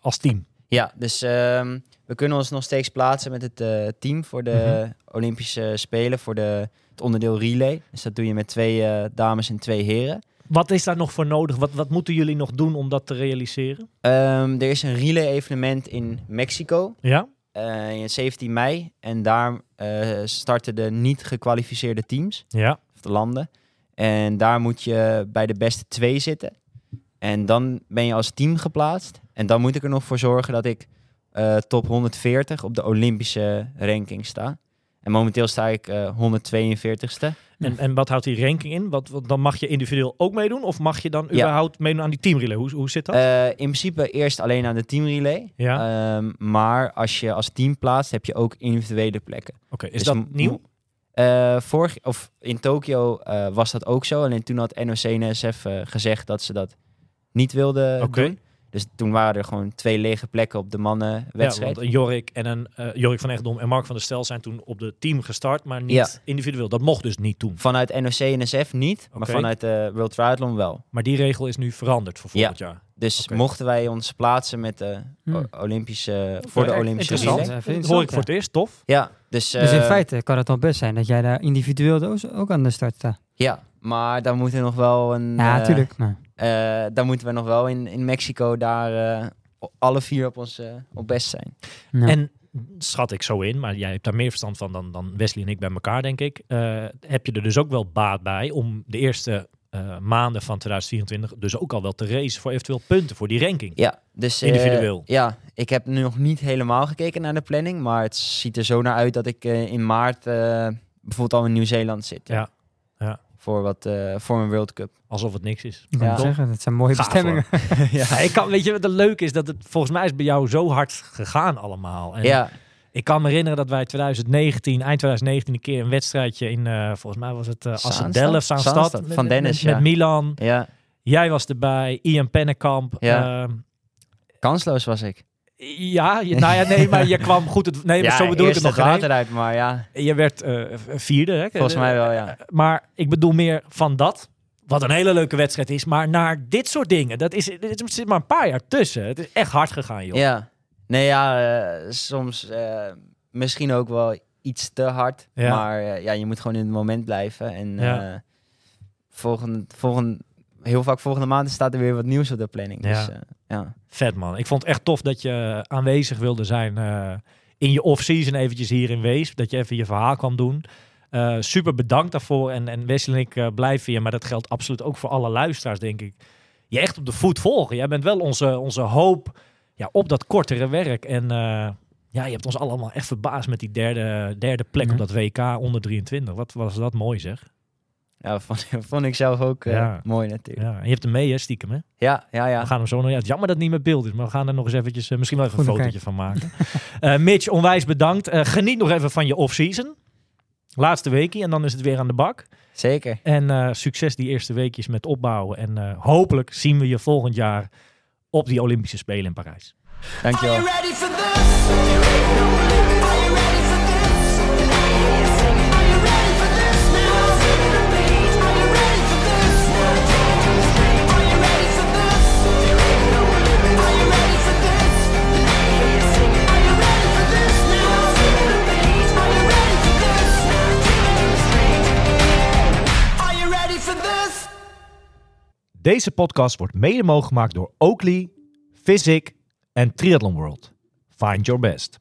als team. Ja, dus ehm, we kunnen ons nog steeds plaatsen met het team voor de Mhm. Olympische Spelen, voor de, het onderdeel relay. Dus dat doe je met twee eh, dames en twee heren. Wat is daar nog voor nodig? Wat, wat moeten jullie nog doen om dat te realiseren? Ehm, er is een relay-evenement in Mexico, Ja? eh, in 17 mei. En daar eh, starten de niet gekwalificeerde teams, Ja. of de landen. En daar moet je bij de beste twee zitten. En dan ben je als team geplaatst. En dan moet ik er nog voor zorgen dat ik eh, top 140 op de Olympische ranking sta. En momenteel sta ik eh 142ste. En, en wat houdt die ranking in? Wat, wat- dan mag je individueel ook meedoen? Of mag je dan Ja. überhaupt meedoen aan die teamrelay? Hoe, hoe zit dat? Eh, in principe eerst alleen aan de teamrelay. ja, Ehm, maar als je als team plaatst, heb je ook individuele plekken. oké. Is dus dat nieuw? Eh, vorig, of in Tokio eh, was dat ook zo. Alleen toen had NOC en NSF eh, gezegd dat ze dat niet wilden Oké. doen. Dus toen waren er gewoon twee lege plekken op de Ja, mannenwedstrijd. want een Jorik en een eh, Jorik van Echtdom en Mark van der Stel zijn toen op de team gestart, maar niet Ja. individueel. Dat mocht dus niet toen. Vanuit NOC en NSF niet, maar vanuit de World Triathlon wel. Maar die regel is nu veranderd voor Ja. volgend jaar. Dus mochten wij ons plaatsen met de Hmm. o- Olympische, voor de Olympische relay. Dat hoor ik voor het eerst, tof. Ja, dus, Dus in eh, feite kan het al best zijn dat jij daar individueel dus ook aan de start staat. Ja, maar dan moet er nog wel een... Ja, eh, natuurlijk. maar eh, dan moeten we nog wel in, in Mexico daar eh, alle vier op ons eh, op best zijn. ja. En schat ik zo in, maar jij hebt daar meer verstand van dan, dan Wesley en ik bij elkaar, denk ik. Eh, heb je er dus ook wel baat bij om de eerste eh, maanden van 2024 dus ook al wel te racen voor eventueel punten voor die ranking? Ja, dus... eh, Individueel. ja, ik heb nu nog niet helemaal gekeken naar de planning, maar het ziet er zo naar uit dat ik eh, in maart eh, bijvoorbeeld al in Nieuw-Zeeland zit. Ja, ja. Voor, wat, eh, voor een World Cup. Alsof het niks is. ik kan ja. zeggen, dat zijn mooie Gaaf, bestemmingen. [laughs] Ja, ik kan, weet je wat het leuke is? Dat het volgens mij is bij jou zo hard gegaan allemaal. En ja, Ik kan me herinneren dat wij 2019, eind 2019, een keer een wedstrijdje in, eh, volgens mij was het uh, Zaanstad? Assendelft, Zaanstad. Van met- Dennis, met, ja. met Milan. ja, Jij was erbij, Ian Pennekamp. Ja. Ehm, kansloos was ik. Ja, je, nou ja, nee, maar je [laughs] kwam goed. Het, nee, maar zo bedoel ik het nog het maar ja, Je werd eh, vierde, hè? volgens mij wel, ja. Maar ik bedoel meer van dat. Wat een hele leuke wedstrijd is. Maar naar dit soort dingen. Dat is, er zit maar een paar jaar tussen. Het is echt hard gegaan, joh. Ja, nee ja, eh, soms eh, misschien ook wel iets te hard. Ja. Maar ja, je moet gewoon in het moment blijven. En Ja. volgende, volgende, heel vaak volgende maand staat er weer wat nieuws op de planning. Ja. Dus, ja. Vet man. Ik vond het echt tof dat je aanwezig wilde zijn eh, in je off-season eventjes hier in Wees. Dat je even je verhaal kwam doen. Eh, super bedankt daarvoor. En, en Wesley en ik blijven je, maar dat geldt absoluut ook voor alle luisteraars, denk ik. Je echt op de voet volgen. Jij bent wel onze, onze hoop ja, op dat kortere werk. En Ja, je hebt ons allemaal echt verbaasd met die derde, derde plek op dat WK onder 23. Wat was dat mooi zeg. Ja, vond, [laughs] vond ik zelf ook eh, Ja. mooi natuurlijk. Ja, en je hebt hem mee hè, stiekem hè. Ja, ja, ja. We gaan hem zo nog... Ja, het is jammer dat het niet meer beeld is, maar we gaan er nog eens eventjes... eh, misschien wel even een Goed fotootje van maken. [laughs] Eh, Mitch, onwijs bedankt. Geniet nog even van je off-season. Laatste weekje en dan is het weer aan de bak. Zeker. En eh, succes die eerste weekjes met opbouwen. En eh, hopelijk zien we je volgend jaar op die Olympische Spelen in Parijs. Are Dankjewel. Deze podcast wordt mede mogelijk gemaakt door Oakley, Physic en Triathlon World. Find your best.